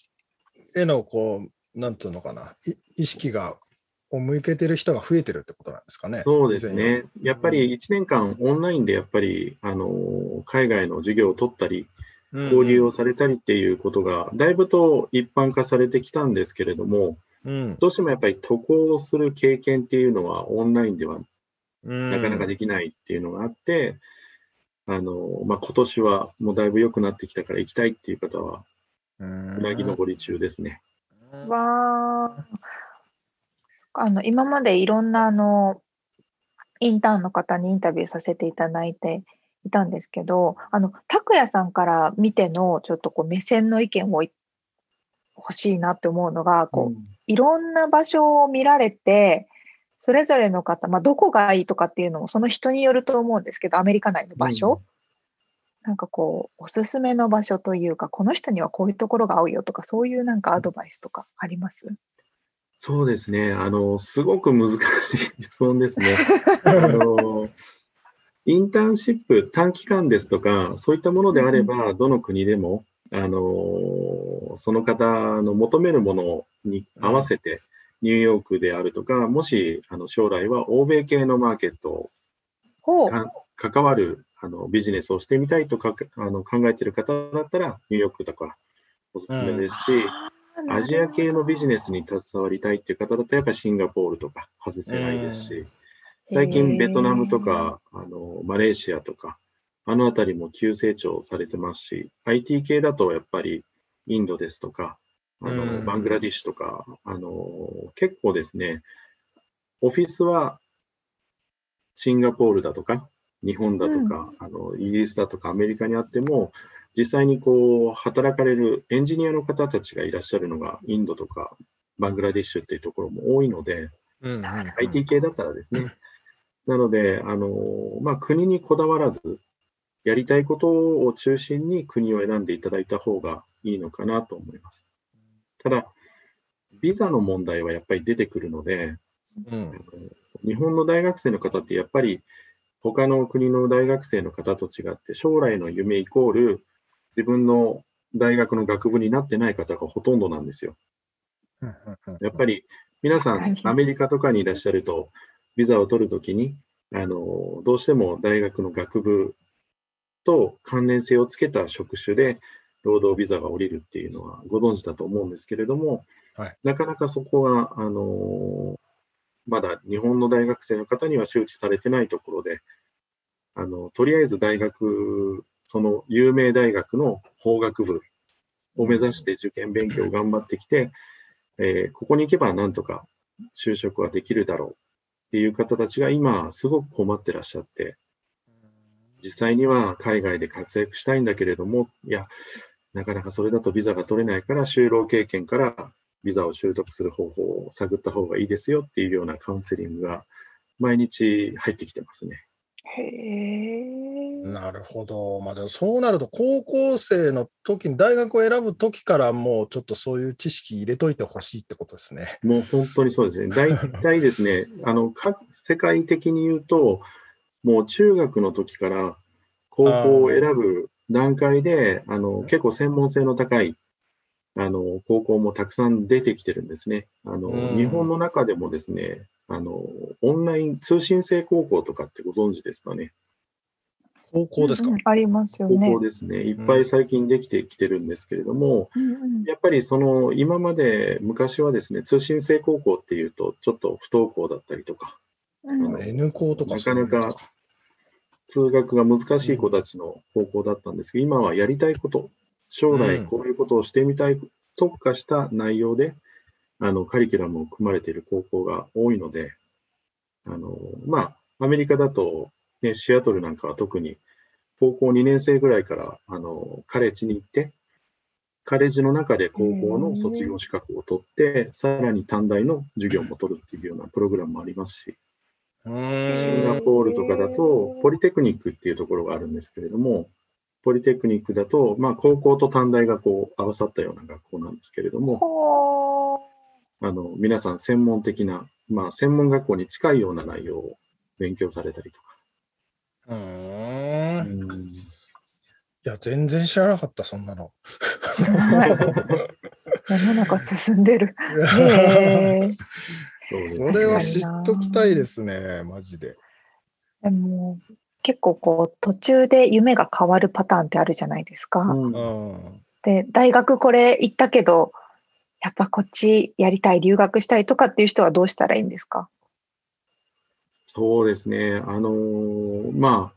への、こう、なんていうのかな、い意識が、を向けてる人が増えてるってことなんですかね。そうですね。やっぱり1年間オンラインでやっぱり、あの、海外の授業を取ったり、り交流をされたりっていうことが、だいぶと一般化されてきたんですけれども、うんどうしてもやっぱり渡航する経験っていうのはオンラインではうんなかなかできないっていうのがあって、あの、まあ、今年はもうだいぶ良くなってきたから行きたいっていう方は、うんうなぎ登り中ですね。わあ。あの今までいろんなあのインターンの方にインタビューさせていただいていたんですけど、あの拓也さんから見てのちょっとこう目線の意見をい欲しいなって思うのが、こう、いろんな場所を見られて、それぞれの方、まあ、どこがいいとかっていうのもその人によると思うんですけど、アメリカ内の場所、なんかこう、おすすめの場所というか、この人にはこういうところが合うよとか、そういうなんかアドバイスとかあります？そうですね。あの、すごく難しい質問ですね。あの、インターンシップ、短期間ですとか、そういったものであれば、どの国でも、あの、その方の求めるものに合わせて、ニューヨークであるとか、もし、あの、将来は欧米系のマーケット関わるあのビジネスをしてみたいとかあの考えている方だったら、ニューヨークとかおすすめですし、アジア系のビジネスに携わりたいっていう方だったら、やっぱりシンガポールとか外せないですし、最近ベトナムとか、あのマレーシアとか、あのあたりも急成長されてますし、IT 系だとやっぱりインドですとか、あのうん。バングラディッシュとか、あの結構ですね、オフィスはシンガポールだとか、日本だとか、あのイギリスだとかアメリカにあっても、実際にこう働かれるエンジニアの方たちがいらっしゃるのがインドとかバングラディッシュっていうところも多いので、うんうんうん IT 系だったらですね。なので、あのまあ、国にこだわらず、やりたいことを中心に国を選んでいただいた方がいいのかなと思います。ただ、ビザの問題はやっぱり出てくるので、うん日本の大学生の方ってやっぱり他の国の大学生の方と違って将来の夢イコール自分の大学の学部になってない方がほとんどなんですよ。やっぱり皆さんアメリカとかにいらっしゃるとビザを取るときにあのどうしても大学の学部と関連性をつけた職種で労働ビザが下りるっていうのはご存知だと思うんですけれども、はい。なかなかそこが、あのまだ日本の大学生の方には周知されてないところで、あのとりあえず大学、その有名大学の法学部を目指して受験勉強を頑張ってきて、えーここに行けばなんとか就職はできるだろうっていう方たちが今すごく困ってらっしゃって、実際には海外で活躍したいんだけれども、いや、なかなかそれだとビザが取れないから、就労経験からビザを習得する方法を探った方がいいですよっていうようなカウンセリングが毎日入ってきてますね。へえ。なるほど。まあ、でもそうなると、高校生の時に、大学を選ぶ時から、もうちょっとそういう知識入れといてほしいってことですね。もう本当にそうですね。大体ですね、あの、各世界的に言うと、もう中学の時から高校を選ぶ段階で、あの、結構専門性の高い、あの、高校もたくさん出てきてるんですね。あの、うん日本の中でもですね、あの、オンライン通信制高校とかってご存知ですかね。高校ですか？うんうんありますよ高ね校。ですね。いっぱい最近できてきてるんですけれども、うんうんやっぱりその今まで昔はですね、通信制高校っていうと、ちょっと不登校だったりとか、うんあの N 校とかなかなか通学が難しい子たちの高校だったんですけど、今はやりたいこと、将来こういうことをしてみたい、特化した内容で、あのカリキュラムを組まれている高校が多いので、あのまあ、アメリカだと、ね、シアトルなんかは特に高校2年生ぐらいからあのカレッジに行って、カレッジの中で高校の卒業資格を取って、さらに短大の授業も取るっていうようなプログラムもありますし、うシン。ガポールとかだと、ポリテクニックっていうところがあるんですけれども、ポリテクニックだと、まあ、高校と短大がこう合わさったような学校なんですけれども、ほあの皆さん専門的な、まあ、専門学校に近いような内容を勉強されたりとか。うーん。いうんや、全然知らなかった、そんなの。世の中進んでる。へえ。それは知っときたいですね、マジで。でも結構こう途中で夢が変わるパターンってあるじゃないですか。うんうん。で大学これ行ったけどやっぱこっちやりたい留学したいとかっていう人はどうしたらいいんですか？そうですね。あのーま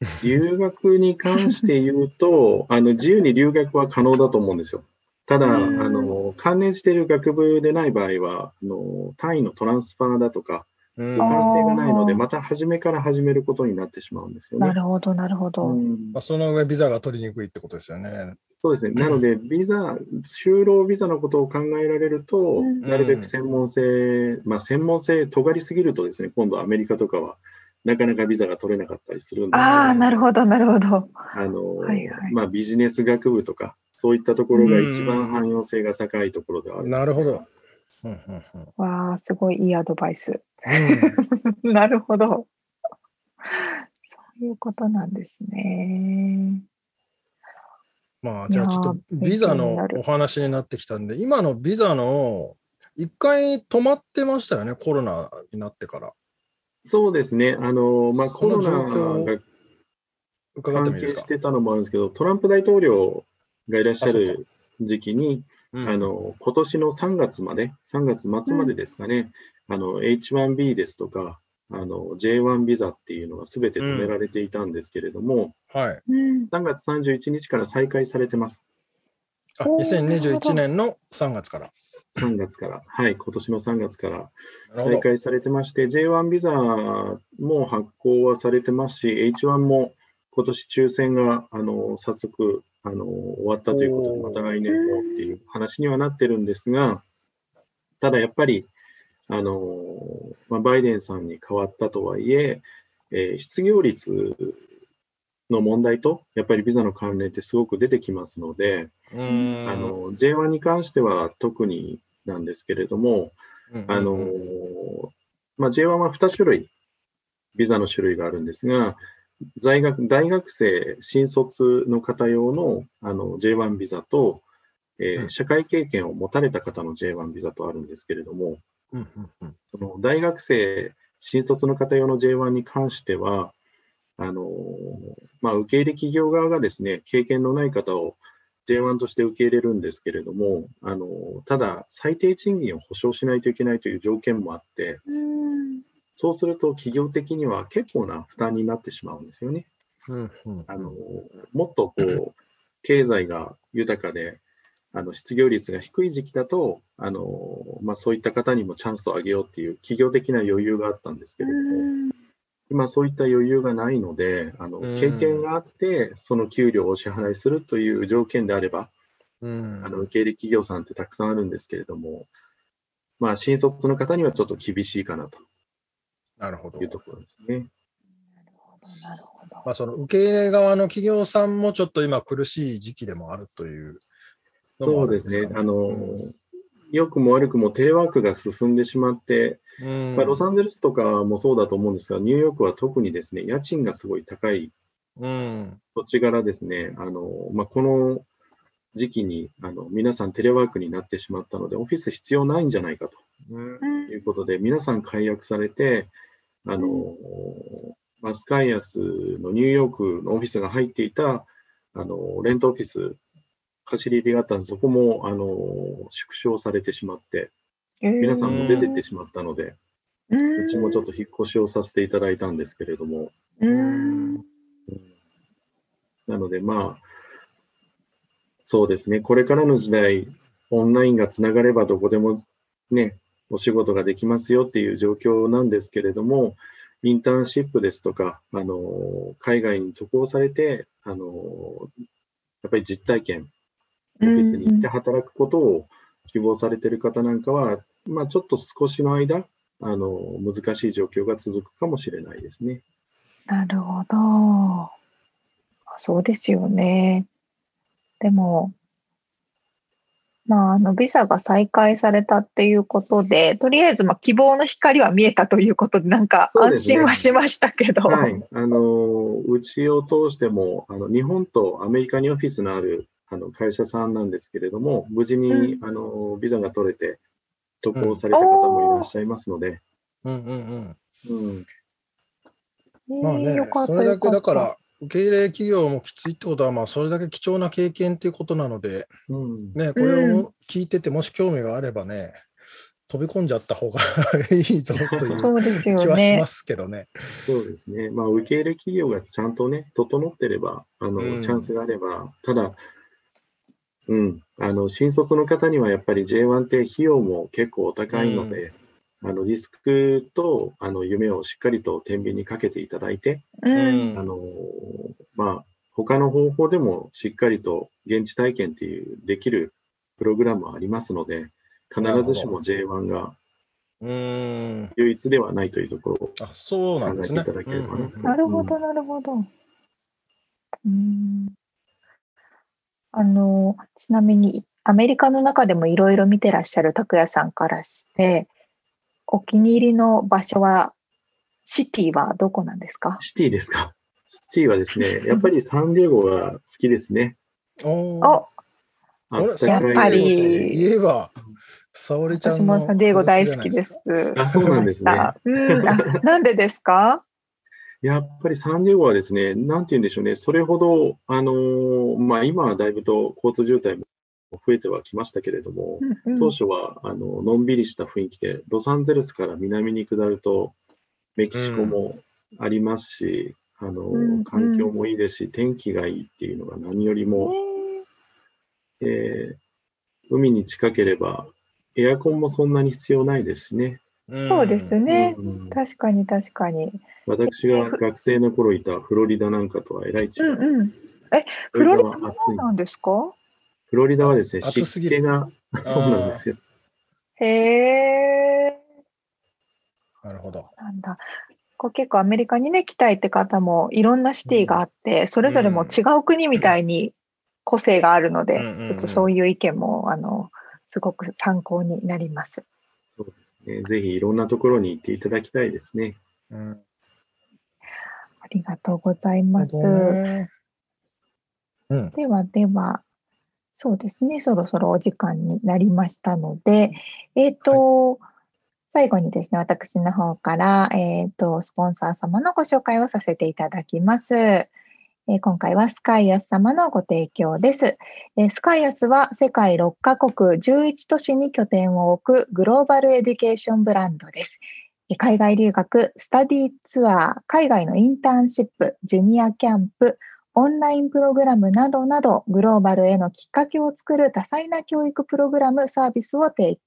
あ、留学に関して言うと、あの自由に留学は可能だと思うんですよ。ただ、あうんの関連している学部でない場合は、あの単位のトランスファーだとか、うん互換性がないので、また初めから始めることになってしまうんですよね。なるほどなるほど。うんまあ、その上、ビザが取りにくいってことですよね。そうですね。なので、ビザ、就労ビザのことを考えられると、うんなるべく専門性、まあ、専門性尖りすぎるとですね、今度アメリカとかは、なかなかビザが取れなかったりするんで、ああなるほどなるほど。あの、はいはいまあ、ビジネス学部とか、そういったところが一番汎用性が高いところではあるんですなるほど。うんうんうんわあすごいいいアドバイス。うん なるほど。そういうことなんですね。まあ、じゃあちょっとビザのお話になってきたんで、今のビザの一回止まってましたよね、コロナになってから。そうですね。あの、まあ、コロナが関係し。てたのもあるんですけど、トランプ大統領がいらっしゃる時期に、うんあの今年の3月まで、3月末までですかね、あの H1B ですとか、あの J1 ビザっていうのがすべて止められていたんですけれども、はい。うん。3月31日から再開されてます。あおーなるほど2021年の3月から。3月から、はい、今年の3月から。再開されてまして、J1 ビザも発行はされてますし、H1 も今年抽選があの早速あの終わったということで、また来年もっていう話にはなってるんですが、ただやっぱり、あのまあ、バイデンさんに変わったとはいええー失業率の問題と、やっぱりビザの関連ってすごく出てきますので、あの J1 に関しては特になんですけれども、うんあのうん。まあ、J1 は2種類、ビザの種類があるんですが、在学大学生、新卒の方用のあの J1 ビザと、えーうん。社会経験を持たれた方の J1 ビザとあるんですけれども、うんうんうん。その大学生、新卒の方用の J1 に関しては、あのまあ、受け入れ企業側がですね、経験のない方を J1 として受け入れるんですけれども、あのただ、最低賃金を保証しないといけないという条件もあって、うん。そうすると企業的には結構な負担になってしまうんですよね。うんうんあのもっとこう経済が豊かで、あの失業率が低い時期だと、あのまあ、そういった方にもチャンスをあげようっていう企業的な余裕があったんですけれども、今そういった余裕がないので、あのうん経験があって、その給料をお支払いするという条件であれば、うんあの受け入れ企業さんってたくさんあるんですけれども、まあ、新卒の方にはちょっと厳しいかなとなるほどいう。ところですね。なるほど。まあ、その受け入れ側の企業さんもちょっと今苦しい時期でもあるというそうですね。あの、良くも悪くもテレワークが進んでしまって、うん。まあ、ロサンゼルスとかもそうだと思うんですが、ニューヨークは特にですね、家賃がすごい高いうん。土地柄ですね、あの、まあ、この時期に、あの、皆さんテレワークになってしまったので、オフィス必要ないんじゃないかうん。ということで、皆さん解約されて、あの、まあスカイアスのニューヨークのオフィスが入っていた、あの、レントオフィス、貸し入りがあったんですそこも、あの、縮小されてしまって、皆さんも出てってしまったので、うちもちょっと引っ越しをさせていただいたんですけれども、ううん。ん。うん。なので、まあ、そうですね、これからの時代、オンラインがつながればどこでもね、お仕事ができますよっていう状況なんですけれども、インターンシップですとか、あの海外に渡航されて、あのやっぱり実体験、オフィスに行って働くことを希望されている方なんかは、まあ、ちょっと少しの間、あの難しい状況が続くかもしれないですね。なるほど。そうですよね。でも、まあ、あの、ビザが再開されたっていうことで、とりあえず、まあ、希望の光は見えたということで、なんか安心はしましたけど。はい、あのうちを通してもあの、日本とアメリカにオフィスのあるあの会社さんなんですけれども、無事に、あのビザが取れて渡航された方もいらっしゃいますので、うんうんうん。うん、まあねそれだけだから、受け入れ企業もきついってことは、まあ、それだけ貴重な経験っていうことなので、うん。ね、これを聞いてて、もし興味があればね、飛び込んじゃった方が いいぞという気はしねま。すけどね。そうですね、まあ、受け入れ企業がちゃんとね、整ってれば、あのうん。チャンスがあれば、ただ、うん、あの新卒の方にはやっぱり J1 って費用も結構お高いので、あのリスクとあの夢をしっかりと天秤にかけていただいて、うん。あのまあ、他の方法でもしっかりと現地体験っていうできるプログラムはありますので、必ずしも J1 がうーん。唯一ではないというところをあ、そうなんですね。考えていただければなうんうんうんなるほど、なるほど。うん。あの、ちなみに、アメリカの中でもいろいろ見てらっしゃる拓也さんからして、お気に入りの場所は、シティはどこなんですか？シティですか？シティはですね、やっぱりサンディエゴが好きですね。おやっぱり言えば、沙織ちゃん私のもサンディエゴ大好きです。あそうなんですね。うん、あ、なんでですか？やっぱりサンディエゴはですね、なんて言うんでしょうね、それほど、あのーまあ、今はだいぶと交通渋滞も増えてはきましたけれども、うんうん当初はあののんびりした雰囲気で、ロサンゼルスから南に下ると、メキシコもありますし、あのうんうん環境もいいですし、天気がいいっていうのが何よりも、ねえー海に近ければ、エアコンもそんなに必要ないですしね。そうですね。うん確かに確かに。私が学生の頃いたフロリダなんかとはえらい違い。うんうん。え、フロリダは暑い。なんですか？フロリダはですね、暑すぎる湿気が、そうなんですよ。へえ。なるほど。なんだ。こう結構アメリカにね、来たいって方もいろんなシティがあって、それぞれも違う国みたいに個性があるので、うんうんうんちょっとそういう意見も、あの、すごく参考になります。ねぜひいろんなところに行っていただきたいですね。うん。ありがとうございます。うん。ではでは、そうですね、そろそろお時間になりましたので、えっ、と、最後にですね、私の方から、えっ、と、スポンサー様のご紹介をさせていただきます。えー今回はスカイアス様のご提供です。えースカイアスは世界6カ国11都市に拠点を置くグローバルエデュケーションブランドです。海外留学、スタディツアー、海外のインターンシップ、ジュニアキャンプ、オンラインプログラムなどなど、グローバルへのきっかけを作る多彩な教育プログラム、サービスを提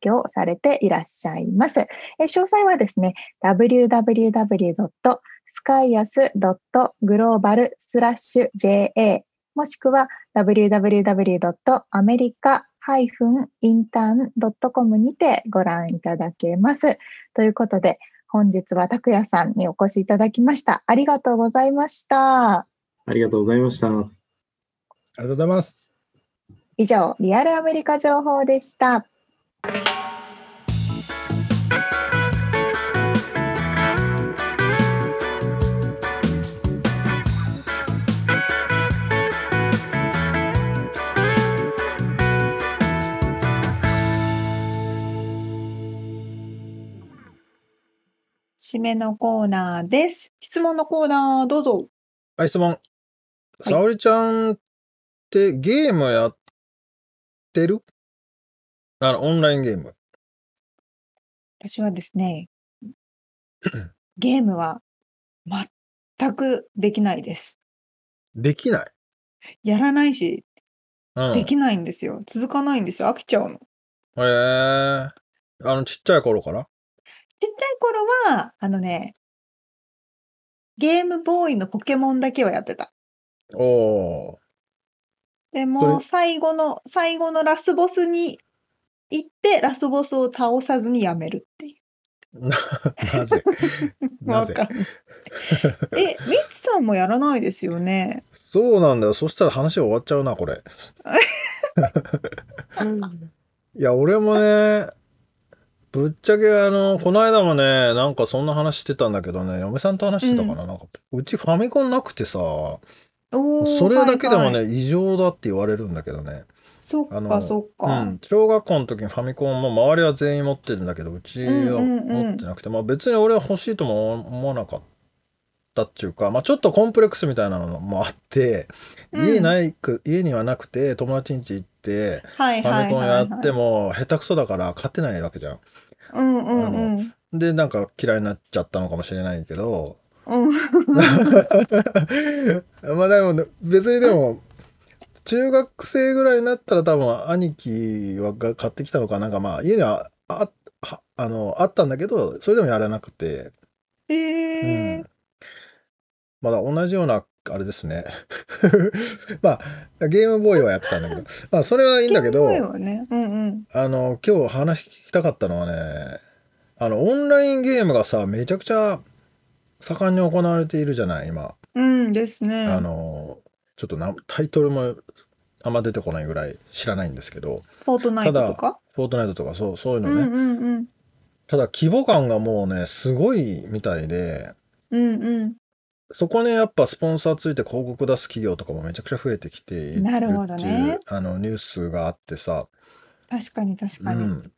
供されていらっしゃいます。え詳細はですね、www.skyas.global スラッシュ JA もしくは www.america-intern.com にてご覧いただけます。ということで、本日は拓也さんにお越しいただきました。ありがとうございました。ありがとうございました。ありがとうございます。以上、リアルアメリカ情報でした。めのコーナーです。質問のコーナー、どうぞ。はい、質問。沙織ちゃんってゲームやってる？あの、オンラインゲーム。私はですね、ゲームは全くできないです。できない？やらないし、うん。できないんですよ。続かないんですよ。飽きちゃうの。へえあの、ちっちゃい頃から？ちゃい頃は、あのね、ゲームボーイのポケモンだけはやってた。おー。そでも、れ最後の、最後のラスボスに行って、ラスボスを倒さずにやめるっていう。な、なぜ？なぜ？わかんない。え、ミッツさんもやらないですよね？そうなんだよ。そしたら話終わっちゃうな、これ。いや、俺もね、ぶっちゃけあの、この間もね、なんかそんな話してたんだけどね、嫁さんと話してたかな、なんか、うちファミコンなくてさ、それだけでもね、はいはい異常だって言われるんだけどね。そっかそっか。うん、小学校の時にファミコンも周りは全員持ってるんだけどうちはうんうんうん持ってなくて、まあ別に俺は欲しいとも思わなかったっていうか、まあ、ちょっとコンプレックスみたいなのもあって、うん家ないく家にはなくて友達ん家行ってはいファミコン。やっても下手くそだから勝てないわけじゃん。うんうんうん。でなんか嫌いになっちゃったのかもしれないけど。うん。まあでも別にでも中学生ぐらいになったら多分兄貴はが買ってきたのかな。んかまあ家にはあはあのあったんだけどそれでもやらなくて、えうーん、まだ同じようなあれですね まあゲームボーイはやってたんだけどまあそれはいいんだけど。うんうん。あの今日話聞きたかったのはねあのオンラインゲームがさめちゃくちゃ盛んに行われているじゃない今。うんですね。あのちょっとなタイトルもあんま出てこないぐらい知らないんですけどフォートナイトとか？フォートナイトとかそうそういうのね、うんうんうん。ただ規模感がもうねすごいみたいでうんうん。そこにやっぱスポンサーついて広告出す企業とかもめちゃくちゃ増えてきているなるほどってねいうあのニュースがあってさ、確かに確かに。うん、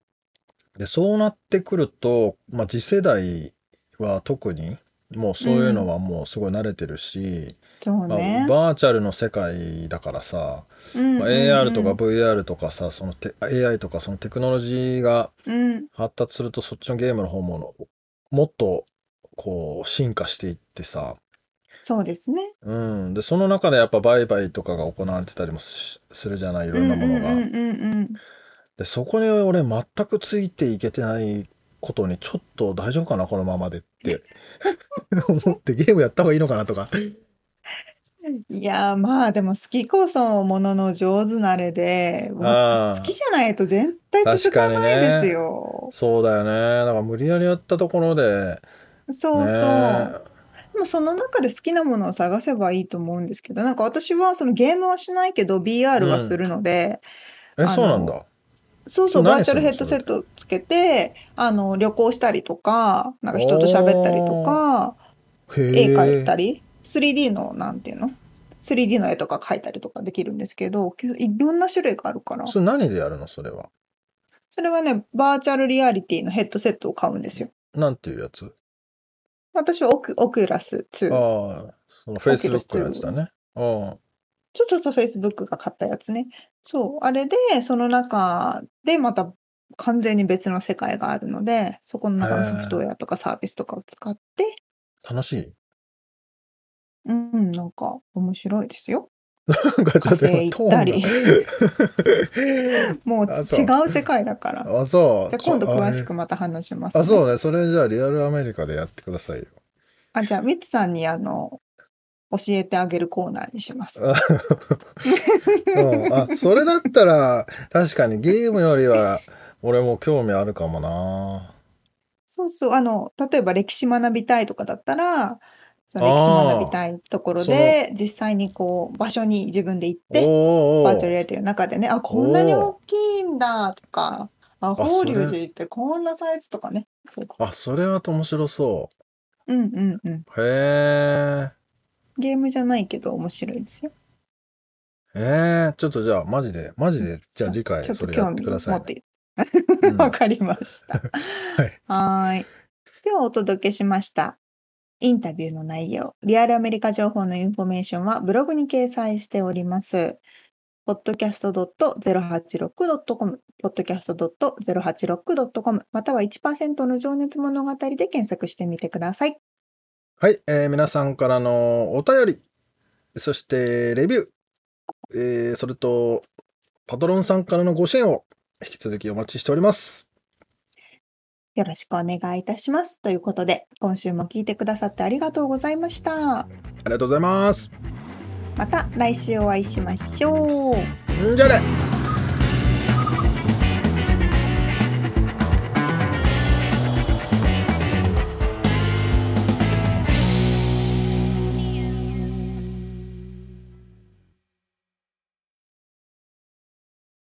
でそうなってくると、まあ、次世代は特にもうそういうのはもうすごい慣れてるし、まあそうね。バーチャルの世界だからさ、まあ、うんうんうん AR とか VR とかさそのテ AI とかそのテクノロジーがうん。発達するとそっちのゲームの方ももっとこう進化していってさ、そうですね。うん、でその中でやっぱ売買とかが行われてたりもしするじゃないいろんなものが。でそこに俺全くついていけてないことにちょっと大丈夫かなこのままでって思ってゲームやった方がいいのかなとか。うん。いやーまあでも好きこそものの上手なれで、好きじゃないと絶対続かないですよ。そうだよねだから無理やりやったところでそうそう。ねでもその中で好きなものを探せばいいと思うんですけど、なんか私はそのゲームはしないけど BR はするので、えあのそうなんだ。そうそう、バーチャルヘッドセットつけて、あの、旅行したりとか、なんか人と喋ったりとか、へ絵描いたり。り、3D の、なんていうの ?3D の絵とか描いたりとかできるんですけど、けどいろんな種類があるから、それ何でやるの？それは。それはね、バーチャルリアリティのヘッドセットを買うんですよ。なんていうやつ？私はオクオキュラス2。ああ、その Facebook のやつだね。あそうそうそう、Facebook が買ったやつね。そう、あれで、その中でまた完全に別の世界があるので、そこの中のソフトウェアとかサービスとかを使って、あ、楽しい？うん、なんか面白いですよ。なんかちょっと火星行ったり もう違う世界だから。があ、そう。じゃあ今度詳しあくまた話します、ね。あ、そうね。それじゃあリアルアメリカでやってくださいよ。あ、じゃあ、ミッツさんにあの、教えてあげるコーナーにします。あそれだったら確かにゲームよりは俺も興味あるかもなそうそう、あの、例えば歴史学びたいとかだったら、その歴史学びたいところで、実際にこう、場所に自分で行って、バーチャルリアリティの中でね、あ、こんなに大きいんだとか、あ、法隆寺ってこんなサイズとかね。そういうこと。あ、それは面白そうんうんうん。う。へえ。ゲームじゃないけど面白いですよ。ええちょっとじゃあ、マジで、マジで、じゃあ次回ちょっそれやってくださいね。わかりました。はい。はーい。ではお届けしました。インタビューの内容、リアルアメリカ情報のインフォメーションはブログに掲載しております。podcast.086.com、podcast.086.com、または1%の情熱物語で検索してみてください。はい、えー皆さんからのお便り、そしてレビュー、えーそれと、パトロンさんからのご支援を引き続きお待ちしております。よろしくお願いいたします。ということで、今週も聞いてくださってありがとうございました。ありがとうございます。また来週お会いしましょう。んじゃあね